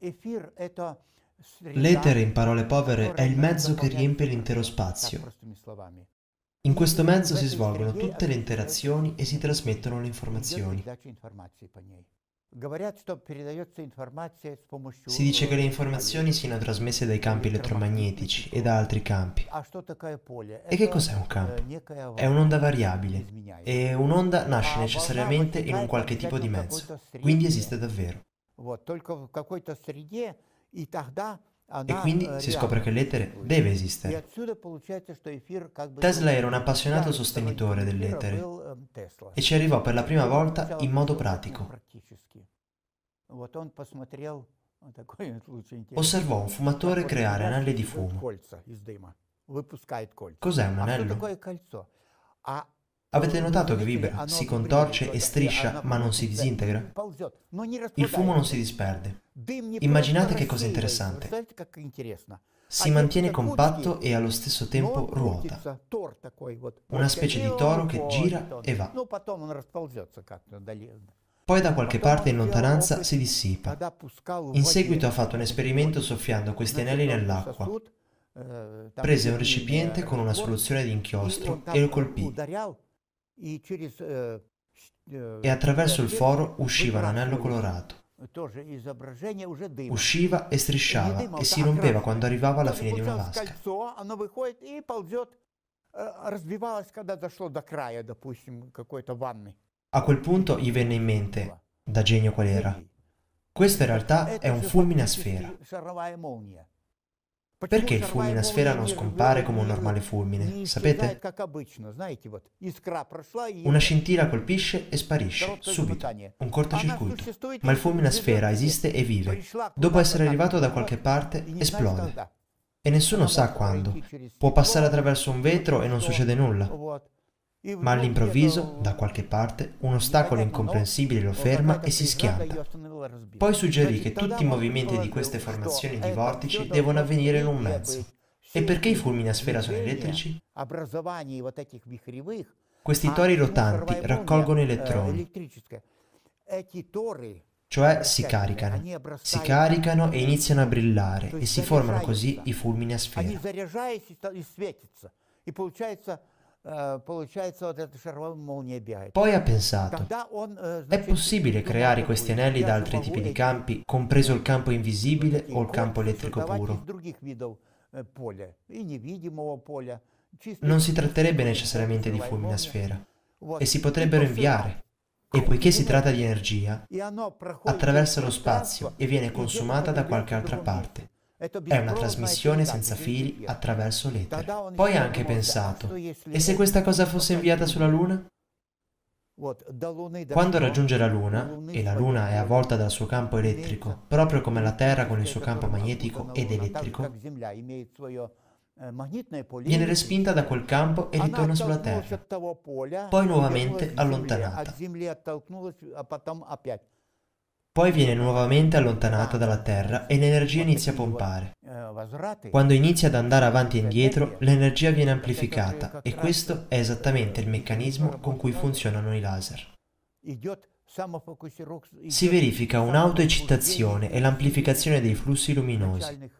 L'etere, in parole povere, è il mezzo che riempie l'intero spazio. In questo mezzo si svolgono tutte le interazioni e si trasmettono le informazioni. Si dice che le informazioni siano trasmesse dai campi elettromagnetici e da altri campi. E che cos'è un campo? È un'onda variabile. E un'onda nasce necessariamente in un qualche tipo di mezzo, quindi esiste davvero. E quindi si scopre che l'etere deve esistere. Tesla era un appassionato sostenitore dell'etere e ci arrivò per la prima volta in modo pratico. Osservò un fumatore creare anelli di fumo. Cos'è un anello? Avete notato che vibra, si contorce e striscia ma non si disintegra? Il fumo non si disperde. Immaginate che cosa interessante. Si mantiene compatto e allo stesso tempo ruota. Una specie di toro che gira e va. Poi da qualche parte in lontananza si dissipa. In seguito ha fatto un esperimento soffiando questi anelli nell'acqua. Prese un recipiente con una soluzione di inchiostro e lo colpì e attraverso il foro usciva un anello colorato. Usciva e strisciava e si rompeva quando arrivava alla fine di una vasca. A quel punto gli venne in mente, da genio qual era, questo in realtà è un fulmine a sfera. Perché il fulmine a sfera non scompare come un normale fulmine? Sapete? Una scintilla colpisce e sparisce, subito, un cortocircuito. Ma il fulmine a sfera esiste e vive. Dopo essere arrivato da qualche parte, esplode. E nessuno sa quando. Può passare attraverso un vetro e non succede nulla. Ma all'improvviso, da qualche parte, un ostacolo incomprensibile lo ferma e si schianta. Poi suggerì che tutti i movimenti di queste formazioni di vortici devono avvenire in un mezzo. E perché i fulmini a sfera sono elettrici? Questi tori rotanti raccolgono elettroni, cioè si caricano. Si caricano e iniziano a brillare e si formano così i fulmini a sfera. Poi ha pensato, è possibile creare questi anelli da altri tipi di campi, compreso il campo invisibile o il campo elettrico puro. Non si tratterebbe necessariamente di fulmina sfera. E si potrebbero inviare. E poiché si tratta di energia, attraversa lo spazio e viene consumata da qualche altra parte. È una trasmissione senza fili attraverso l'etere. Poi ha anche pensato, e se questa cosa fosse inviata sulla Luna? Quando raggiunge la Luna, e la Luna è avvolta dal suo campo elettrico, proprio come la Terra con il suo campo magnetico ed elettrico, viene respinta da quel campo e ritorna sulla Terra, poi nuovamente allontanata. Poi viene nuovamente allontanata dalla Terra e l'energia inizia a pompare. Quando inizia ad andare avanti e indietro, l'energia viene amplificata e questo è esattamente il meccanismo con cui funzionano i laser. Si verifica un'autoeccitazione e l'amplificazione dei flussi luminosi.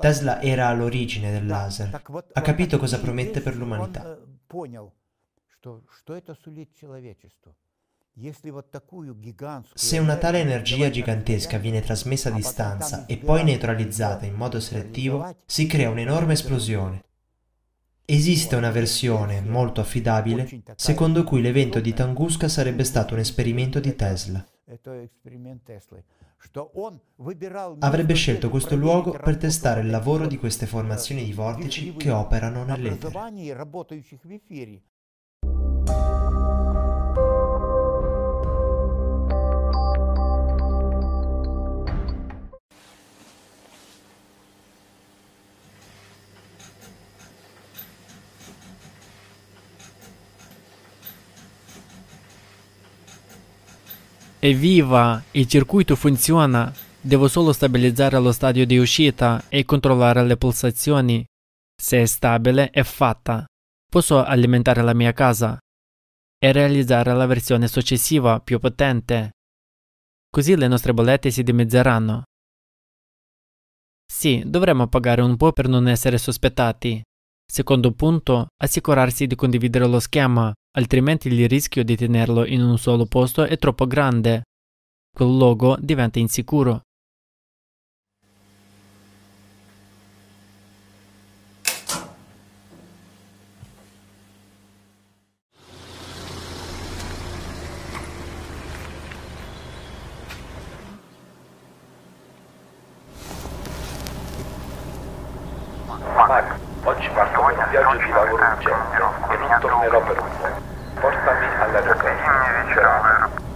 Tesla era all'origine del laser, ha capito cosa promette per l'umanità. Se una tale energia gigantesca viene trasmessa a distanza e poi neutralizzata in modo selettivo, si crea un'enorme esplosione. Esiste una versione molto affidabile secondo cui l'evento di Tunguska sarebbe stato un esperimento di Tesla. Avrebbe scelto questo luogo per testare il lavoro di queste formazioni di vortici che operano nell'etere. Evviva! Il circuito funziona! Devo solo stabilizzare lo stadio di uscita e controllare le pulsazioni. Se è stabile, è fatta. Posso alimentare la mia casa e realizzare la versione successiva più potente. Così le nostre bollette si dimezzeranno. Sì, dovremmo pagare un po' per non essere sospettati. Secondo punto, assicurarsi di condividere lo schema altrimenti il rischio di tenerlo in un solo posto è troppo grande. Quel logo diventa insicuro. Mac, oggi parto per un viaggio di lavoro urgente e non tornerò per un po'. Portami all'aeroporto. They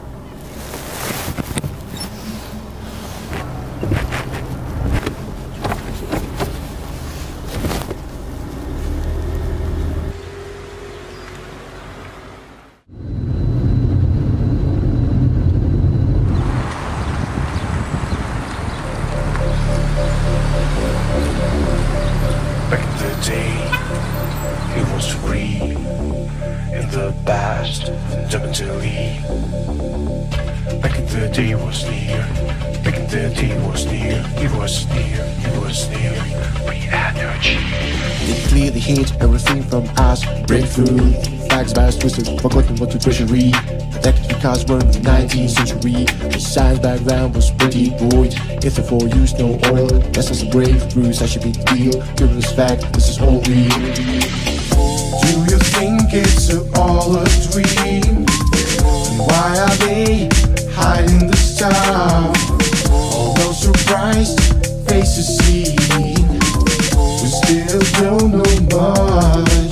breakthrough. facts, bias twisted, forgotten what to treasury. Attacked because we're in the 19th century. The science back then was pretty void. The for use no oil, that's not a brave brew, such a big deal. Given this fact, this is all real. Do you think it's all a dream? Why are they hiding the stuff? All those surprised faces seen, we still don't know much.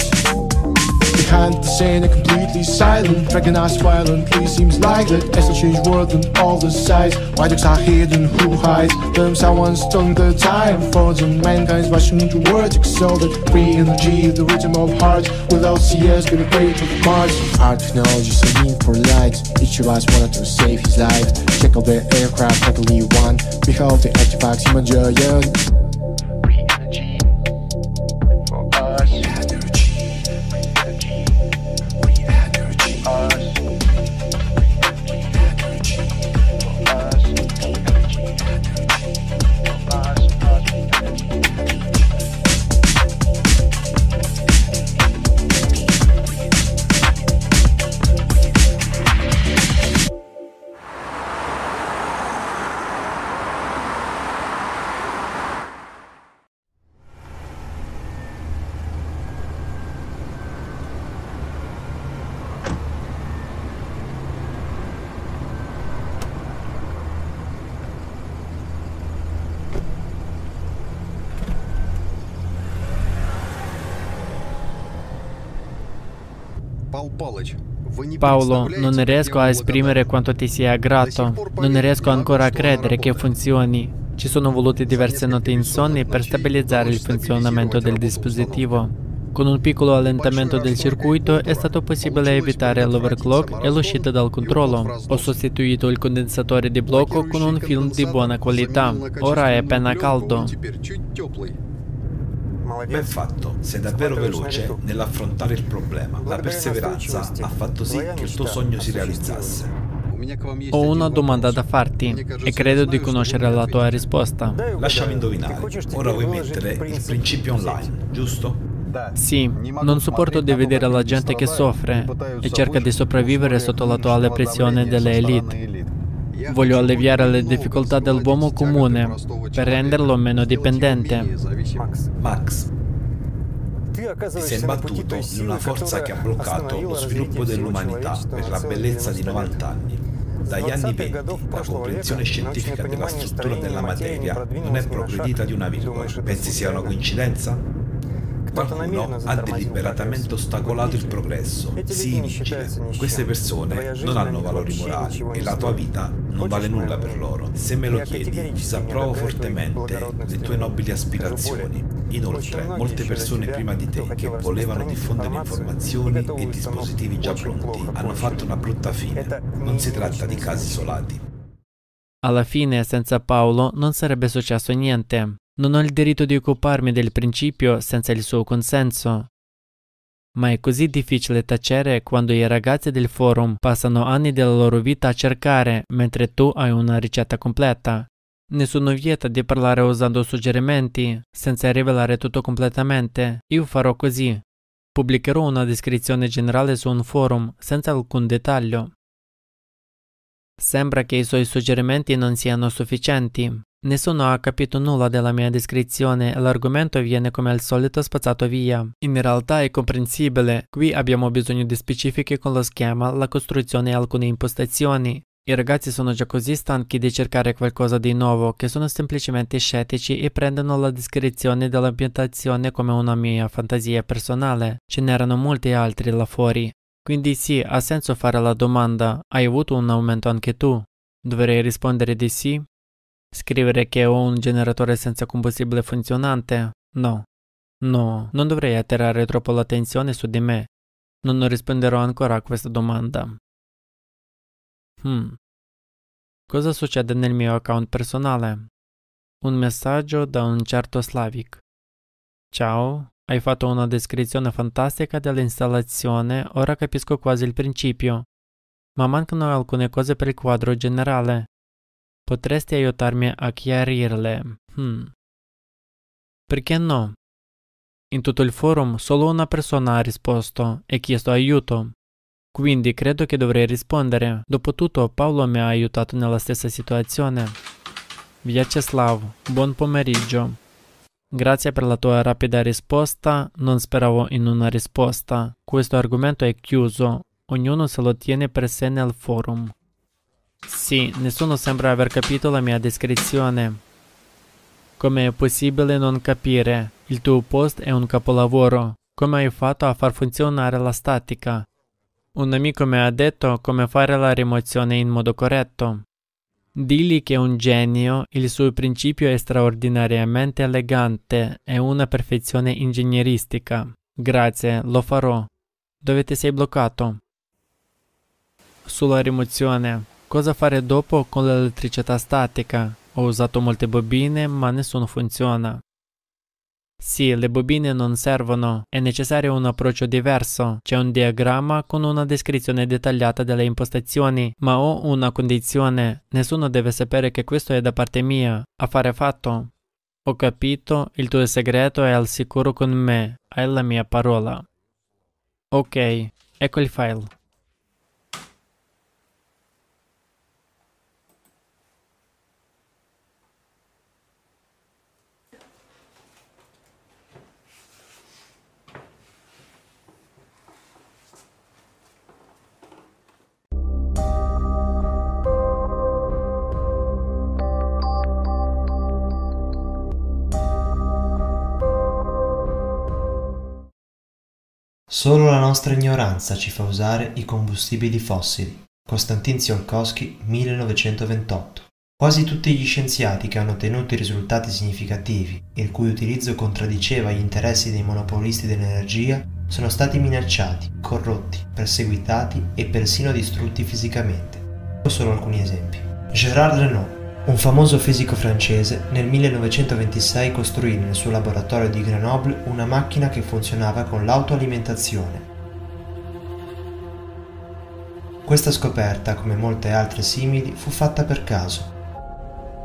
The scene, they're completely silent. Recognized violently, seems like that as the change world on all the sides. Why dogs are hidden, who hides them? Someone's stolen the time for the mankind's rushing. Excel that free energy, the rhythm of hearts. Without CS, gonna create of Mars. Our technology so need for light. Each of us wanted to save his life. Check out the aircraft, luckily one. Behold the artifacts, human Paolo, non riesco a esprimere quanto ti sia grato. Non riesco ancora a credere che funzioni. Ci sono volute diverse notti insonni per stabilizzare il funzionamento del dispositivo. Con un piccolo allentamento del circuito è stato possibile evitare l'overclock e l'uscita dal controllo. Ho sostituito il condensatore di blocco con un film di buona qualità. Ora è appena caldo. Ben fatto, sei davvero veloce nell'affrontare il problema. La perseveranza ha fatto sì che il tuo sogno si realizzasse. Ho una domanda da farti e credo di conoscere la tua risposta. Lasciami indovinare. Ora vuoi mettere il principio online, giusto? Sì, non sopporto di vedere la gente che soffre e cerca di sopravvivere sotto l'attuale pressione delle elite. Voglio alleviare le difficoltà dell'uomo comune per renderlo meno dipendente. Max, ti sei imbattuto in una forza che ha bloccato lo sviluppo dell'umanità per la bellezza di 90 anni. Dagli anni 20 la comprensione scientifica della struttura della materia non è progredita di una virgola. Pensi sia una coincidenza? Qualcuno ha deliberatamente ostacolato il progresso. Sii vigile. Queste persone non hanno valori morali e la tua vita non vale nulla per loro. Se me lo chiedi, disapprovo fortemente le tue nobili aspirazioni. Inoltre, molte persone prima di te che volevano diffondere informazioni e dispositivi già pronti hanno fatto una brutta fine. Non si tratta di casi isolati. Alla fine, senza Paolo, non sarebbe successo niente. Non ho il diritto di occuparmi del principio senza il suo consenso. Ma è così difficile tacere quando i ragazzi del forum passano anni della loro vita a cercare, mentre tu hai una ricetta completa. Nessuno vieta di parlare usando suggerimenti, senza rivelare tutto completamente. Io farò così. Pubblicherò una descrizione generale su un forum, senza alcun dettaglio. Sembra che i suoi suggerimenti non siano sufficienti. Nessuno ha capito nulla della mia descrizione e l'argomento viene come al solito spazzato via. In realtà è comprensibile, qui abbiamo bisogno di specifiche con lo schema, la costruzione e alcune impostazioni. I ragazzi sono già così stanchi di cercare qualcosa di nuovo che sono semplicemente scettici e prendono la descrizione dell'ambientazione come una mia fantasia personale. Ce n'erano molti altri là fuori. Quindi sì, ha senso fare la domanda, hai avuto un aumento anche tu? Dovrei rispondere di sì? Scrivere che ho un generatore senza combustibile funzionante? No. No, non dovrei attirare troppo l'attenzione su di me. Non risponderò ancora a questa domanda. Hmm. Cosa succede nel mio account personale? Un messaggio da un certo Slavic. Ciao, hai fatto una descrizione fantastica dell'installazione, ora capisco quasi il principio. Ma mancano alcune cose per il quadro generale. Potresti aiutarmi a chiarirle? Hmm. Perché no? In tutto il forum solo una persona ha risposto e chiesto aiuto. Quindi credo che dovrei rispondere. Dopotutto Paolo mi ha aiutato nella stessa situazione. Vyacheslav, buon pomeriggio. Grazie per la tua rapida risposta. Non speravo in una risposta. Questo argomento è chiuso. Ognuno se lo tiene per sé nel forum. Sì, nessuno sembra aver capito la mia descrizione. Come è possibile non capire? Il tuo post è un capolavoro. Come hai fatto a far funzionare la statica? Un amico mi ha detto come fare la rimozione in modo corretto. Digli che è un genio, il suo principio è straordinariamente elegante, è una perfezione ingegneristica. Grazie, lo farò. Dove ti sei bloccato? Sulla rimozione. Cosa fare dopo con l'elettricità statica? Ho usato molte bobine, ma nessuno funziona. Sì, le bobine non servono, è necessario un approccio diverso. C'è un diagramma con una descrizione dettagliata delle impostazioni, ma ho una condizione. Nessuno deve sapere che questo è da parte mia. Affare fatto. Ho capito, il tuo segreto è al sicuro con me, hai la mia parola. Ok, ecco il file. Solo la nostra ignoranza ci fa usare i combustibili fossili. Konstantin Tsiolkovsky, 1928. Quasi tutti gli scienziati che hanno ottenuto risultati significativi il cui utilizzo contraddiceva gli interessi dei monopolisti dell'energia sono stati minacciati, corrotti, perseguitati e persino distrutti fisicamente. Solo alcuni esempi. Gérard Renault, un famoso fisico francese nel 1926 costruì nel suo laboratorio di Grenoble una macchina che funzionava con l'autoalimentazione. Questa scoperta, come molte altre simili, fu fatta per caso.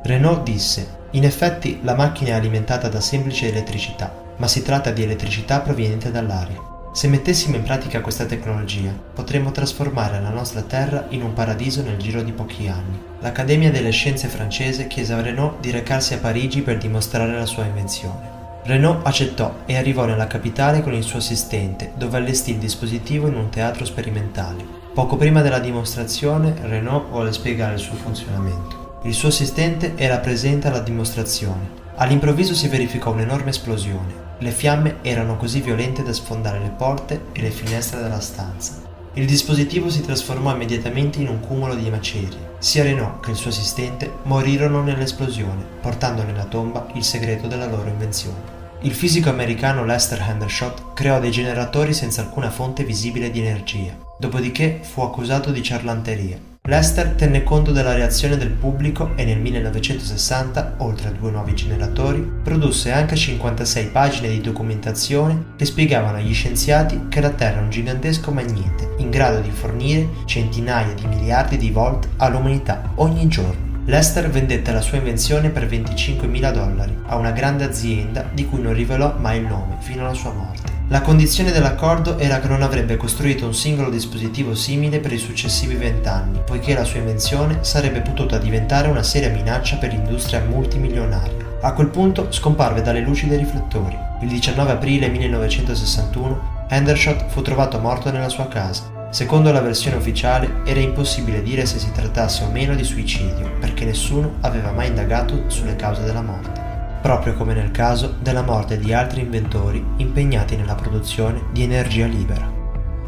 Renault disse, in effetti la macchina è alimentata da semplice elettricità, ma si tratta di elettricità proveniente dall'aria. Se mettessimo in pratica questa tecnologia, potremmo trasformare la nostra Terra in un paradiso nel giro di pochi anni. L'Accademia delle Scienze francese chiese a Renault di recarsi a Parigi per dimostrare la sua invenzione. Renault accettò e arrivò nella capitale con il suo assistente, dove allestì il dispositivo in un teatro sperimentale. Poco prima della dimostrazione, Renault volle spiegare il suo funzionamento. Il suo assistente era presente alla dimostrazione. All'improvviso si verificò un'enorme esplosione. Le fiamme erano così violente da sfondare le porte e le finestre della stanza. Il dispositivo si trasformò immediatamente in un cumulo di macerie. Sia Renault che il suo assistente morirono nell'esplosione, portando nella tomba il segreto della loro invenzione. Il fisico americano Lester Hendershot creò dei generatori senza alcuna fonte visibile di energia, dopodiché fu accusato di ciarlanteria Lester tenne conto della reazione del pubblico e nel 1960, oltre a due nuovi generatori, produsse anche 56 pagine di documentazione che spiegavano agli scienziati che la Terra è un gigantesco magnete in grado di fornire centinaia di miliardi di volt all'umanità ogni giorno. Lester vendette la sua invenzione per 25.000 dollari a una grande azienda di cui non rivelò mai il nome fino alla sua morte. La condizione dell'accordo era che non avrebbe costruito un singolo dispositivo simile per i successivi vent'anni, poiché la sua invenzione sarebbe potuta diventare una seria minaccia per l'industria multimilionaria. A quel punto scomparve dalle luci dei riflettori. Il 19 aprile 1961 Hendershot fu trovato morto nella sua casa. Secondo la versione ufficiale era impossibile dire se si trattasse o meno di suicidio, perché nessuno aveva mai indagato sulle cause della morte proprio come nel caso della morte di altri inventori impegnati nella produzione di energia libera.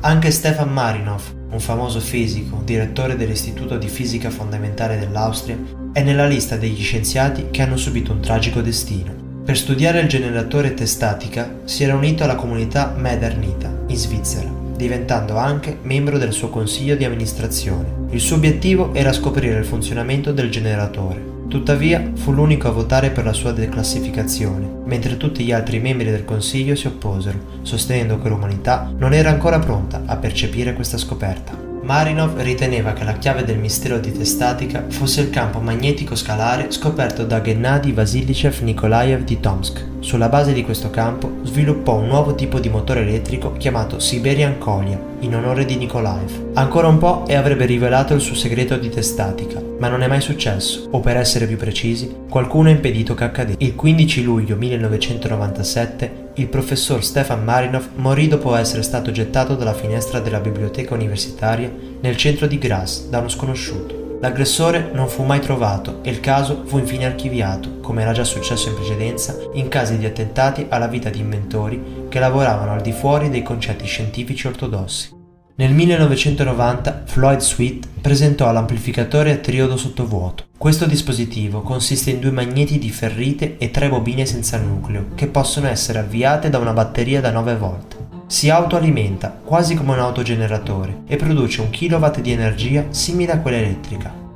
Anche Stefan Marinov, un famoso fisico, direttore dell'Istituto di Fisica Fondamentale dell'Austria, è nella lista degli scienziati che hanno subito un tragico destino. Per studiare il generatore testatica si era unito alla comunità Medernita, in Svizzera, diventando anche membro del suo consiglio di amministrazione. Il suo obiettivo era scoprire il funzionamento del generatore Tuttavia fu l'unico a votare per la sua declassificazione, mentre tutti gli altri membri del Consiglio si opposero, sostenendo che l'umanità non era ancora pronta a percepire questa scoperta. Marinov riteneva che la chiave del mistero di Testatica fosse il campo magnetico scalare scoperto da Gennady Vasilyev Nikolaev di Tomsk, Sulla base di questo campo sviluppò un nuovo tipo di motore elettrico chiamato Siberian Kolya in onore di Nikolaev. Ancora un po' e avrebbe rivelato il suo segreto di testatica, ma non è mai successo, o per essere più precisi, qualcuno ha impedito che accadesse. Il 15 luglio 1997 il professor Stefan Marinov morì dopo essere stato gettato dalla finestra della biblioteca universitaria nel centro di Graz da uno sconosciuto. L'aggressore non fu mai trovato e il caso fu infine archiviato, come era già successo in precedenza, in casi di attentati alla vita di inventori che lavoravano al di fuori dei concetti scientifici ortodossi. Nel 1990 Floyd Sweet presentò l'amplificatore a triodo sottovuoto. Questo dispositivo consiste in due magneti di ferrite e tre bobine senza nucleo, che possono essere avviate da una batteria da 9 volt. Si autoalimenta quasi come un autogeneratore e produce un kilowatt di energia simile a quella elettrica.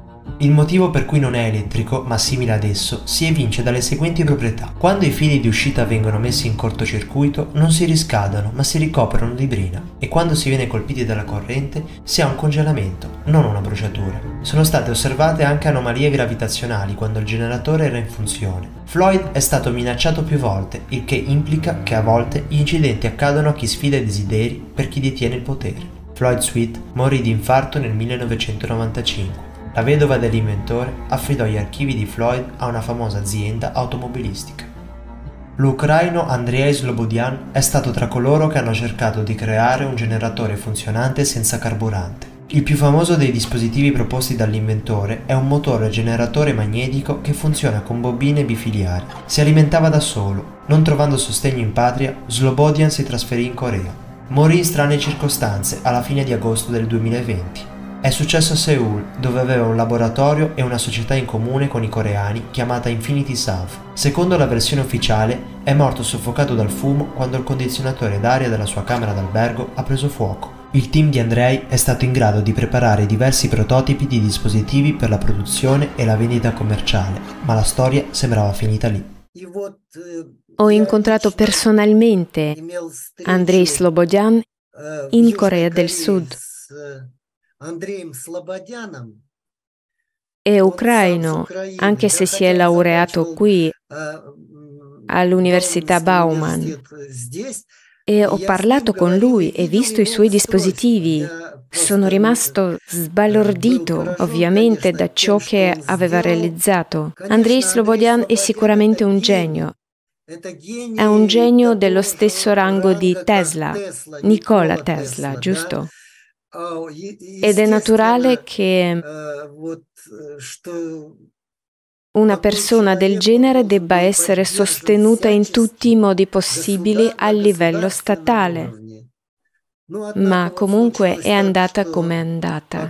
Il motivo per cui non è elettrico, ma simile ad esso, si evince dalle seguenti proprietà. Quando i fili di uscita vengono messi in cortocircuito, non si riscaldano, ma si ricoprono di brina. E quando si viene colpiti dalla corrente, si ha un congelamento, non una bruciatura. Sono state osservate anche anomalie gravitazionali quando il generatore era in funzione. Floyd è stato minacciato più volte, il che implica che a volte gli incidenti accadono a chi sfida i desideri per chi detiene il potere. Floyd Sweet morì di infarto nel 1995. La vedova dell'inventore affidò gli archivi di Floyd a una famosa azienda automobilistica. L'ucraino Andrei Slobodian è stato tra coloro che hanno cercato di creare un generatore funzionante senza carburante. Il più famoso dei dispositivi proposti dall'inventore è un motore generatore magnetico che funziona con bobine bifiliari. Si alimentava da solo. Non trovando sostegno in patria, Slobodian si trasferì in Corea. Morì in strane circostanze alla fine di agosto del 2020. È successo a Seoul, dove aveva un laboratorio e una società in comune con i coreani chiamata Infinity South. Secondo la versione ufficiale, è morto soffocato dal fumo quando il condizionatore d'aria della sua camera d'albergo ha preso fuoco. Il team di Andrei è stato in grado di preparare diversi prototipi di dispositivi per la produzione e la vendita commerciale, ma la storia sembrava finita lì. Ho incontrato personalmente Andrei Slobodian in Corea del Sud è ucraino, anche se si è laureato qui all'Università Bauman. E ho parlato con lui e visto i suoi dispositivi. Sono rimasto sbalordito, ovviamente, da ciò che aveva realizzato. Andrei Slobodian è sicuramente un genio. È un genio dello stesso rango di Tesla, Nikola Tesla, giusto? Ed è naturale che una persona del genere debba essere sostenuta in tutti i modi possibili a livello statale. Ma comunque è andata come è andata.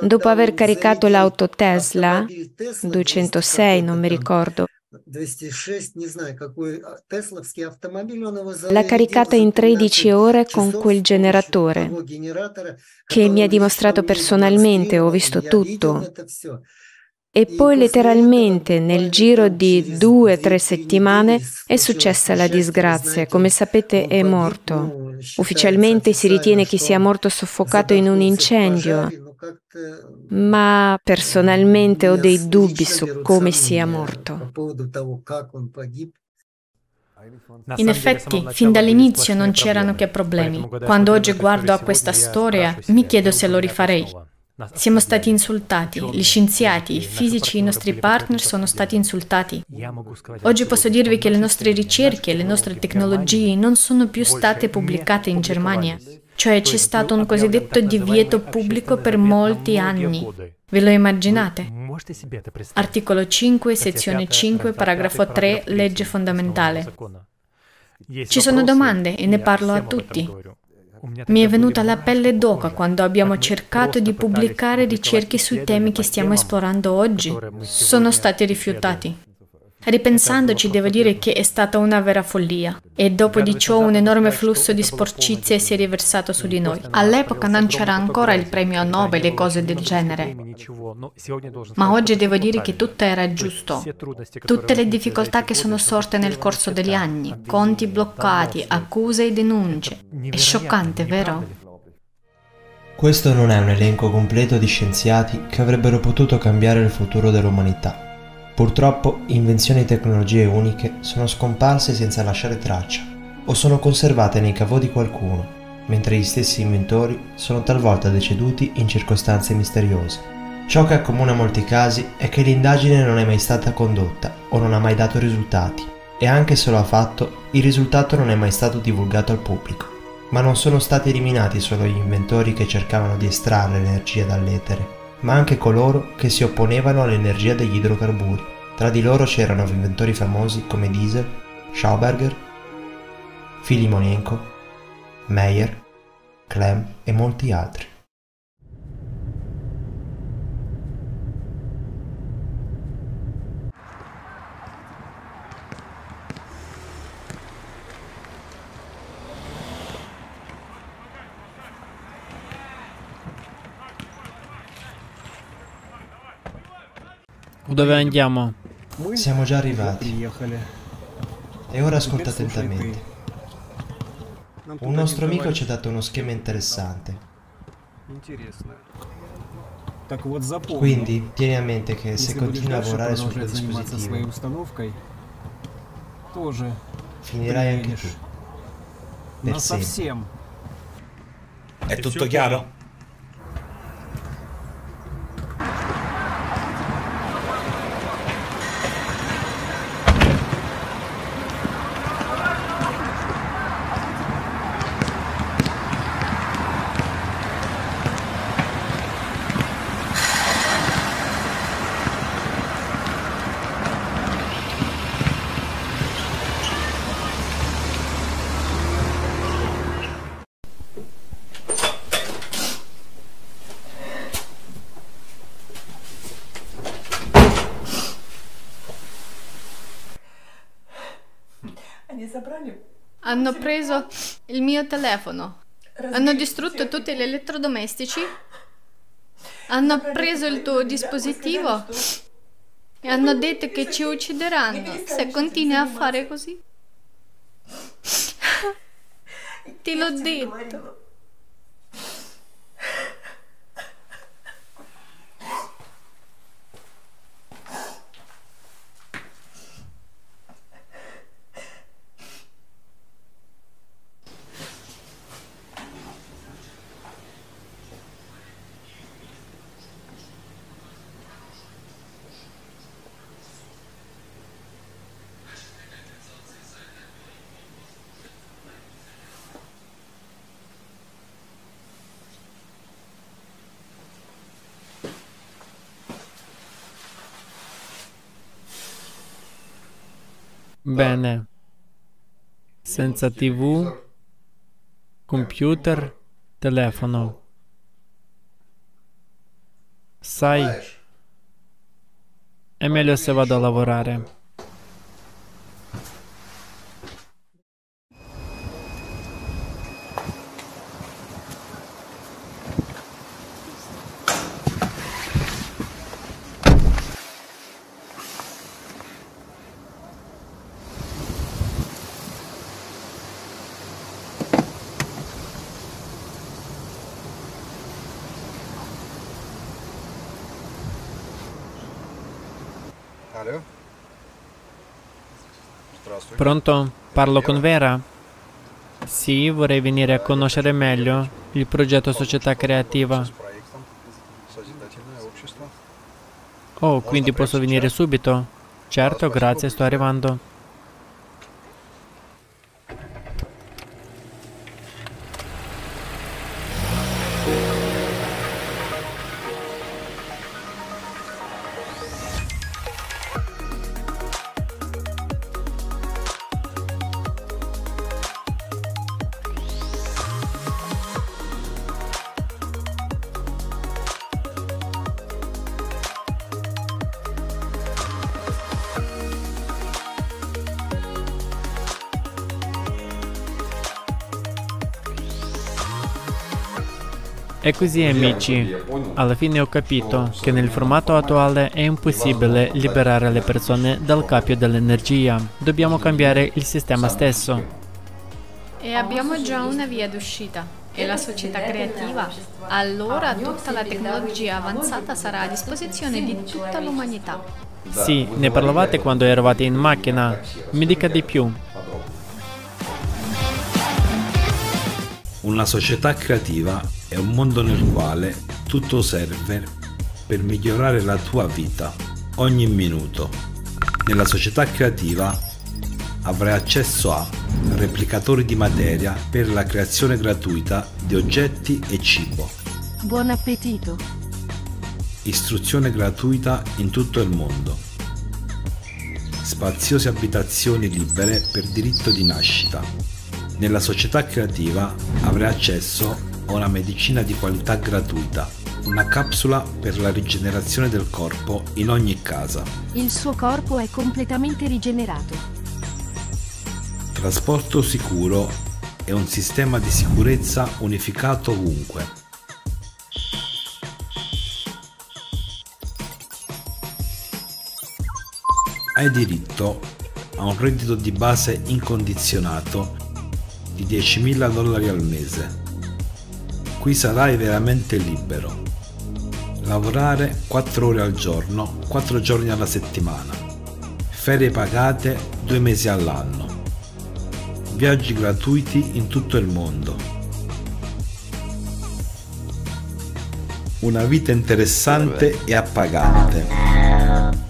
Dopo aver caricato l'auto Tesla, 206 non mi ricordo, L'ha caricata in 13 ore con quel generatore che mi ha dimostrato personalmente, ho visto tutto. E poi letteralmente nel giro di due o tre settimane è successa la disgrazia. Come sapete è morto. Ufficialmente si ritiene che sia morto soffocato in un incendio, ma personalmente ho dei dubbi su come sia morto. In effetti, fin dall'inizio non c'erano che problemi. Quando oggi guardo a questa storia, mi chiedo se lo rifarei. Siamo stati insultati, gli scienziati, i fisici, i nostri partner sono stati insultati. Oggi posso dirvi che le nostre ricerche, le nostre tecnologie non sono più state pubblicate in Germania. Cioè c'è stato un cosiddetto divieto pubblico per molti anni. Ve lo immaginate? Articolo 5, sezione 5, paragrafo 3, legge fondamentale. Ci sono domande e ne parlo a tutti. Mi è venuta la pelle d'oca quando abbiamo cercato di pubblicare ricerche sui temi che stiamo esplorando oggi. Sono stati rifiutati. Ripensandoci devo dire che è stata una vera follia e dopo di ciò un enorme flusso di sporcizie si è riversato su di noi. All'epoca non c'era ancora il premio Nobel e cose del genere, ma oggi devo dire che tutto era giusto. Tutte le difficoltà che sono sorte nel corso degli anni, conti bloccati, accuse e denunce. È scioccante, vero? Questo non è un elenco completo di scienziati che avrebbero potuto cambiare il futuro dell'umanità Purtroppo invenzioni e tecnologie uniche sono scomparse senza lasciare traccia o sono conservate nei cavò di qualcuno, mentre gli stessi inventori sono talvolta deceduti in circostanze misteriose. Ciò che accomuna molti casi è che l'indagine non è mai stata condotta o non ha mai dato risultati e anche se lo ha fatto, il risultato non è mai stato divulgato al pubblico. Ma non sono stati eliminati solo gli inventori che cercavano di estrarre l'energia dall'etere, ma anche coloro che si opponevano all'energia degli idrocarburi. Tra di loro c'erano inventori famosi come Diesel, Schauberger, Filimonenko, Meyer, Clem e molti altri. Dove andiamo? Siamo già arrivati. E ora ascolta attentamente. Un nostro amico ci ha dato uno schema interessante. Quindi tieni a mente che se continui a lavorare su quel dispositivo, finirai anche tu. Per sempre. È tutto chiaro? Hanno preso il mio telefono. Hanno distrutto tutti gli elettrodomestici. Hanno preso il tuo dispositivo. E hanno detto che ci uccideranno se continui a fare così. <laughs> Ti l'ho detto. Bene. Senza tv, computer, telefono. Sai, è meglio se vado a lavorare. Pronto? Parlo con Vera? Sì, vorrei venire a conoscere meglio il progetto Società Creativa. Oh, quindi posso venire subito? Certo, grazie, sto arrivando. E così amici, alla fine ho capito che nel formato attuale è impossibile liberare le persone dal cappio dell'energia. Dobbiamo cambiare il sistema stesso. E abbiamo già una via d'uscita. E la società creativa? Allora tutta la tecnologia avanzata sarà a disposizione di tutta l'umanità. Sì, ne parlavate quando eravate in macchina. Mi dica di più. Una società creativa è un mondo nel quale tutto serve per migliorare la tua vita, ogni minuto. Nella società creativa avrai accesso a replicatori di materia per la creazione gratuita di oggetti e cibo. Buon appetito! Istruzione gratuita in tutto il mondo. Spaziose abitazioni libere per diritto di nascita nella società creativa avrai accesso a una medicina di qualità gratuita, una capsula per la rigenerazione del corpo in ogni casa. Il suo corpo è completamente rigenerato. Trasporto sicuro e un sistema di sicurezza unificato ovunque. Hai diritto a un reddito di base incondizionato di 10.000 dollari al mese. Qui sarai veramente libero. Lavorare 4 ore al giorno, 4 giorni alla settimana. Ferie pagate 2 mesi all'anno. Viaggi gratuiti in tutto il mondo. Una vita interessante e appagante.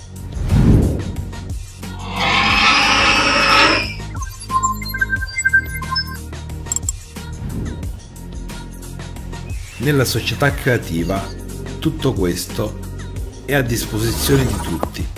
Nella società creativa tutto questo è a disposizione di tutti.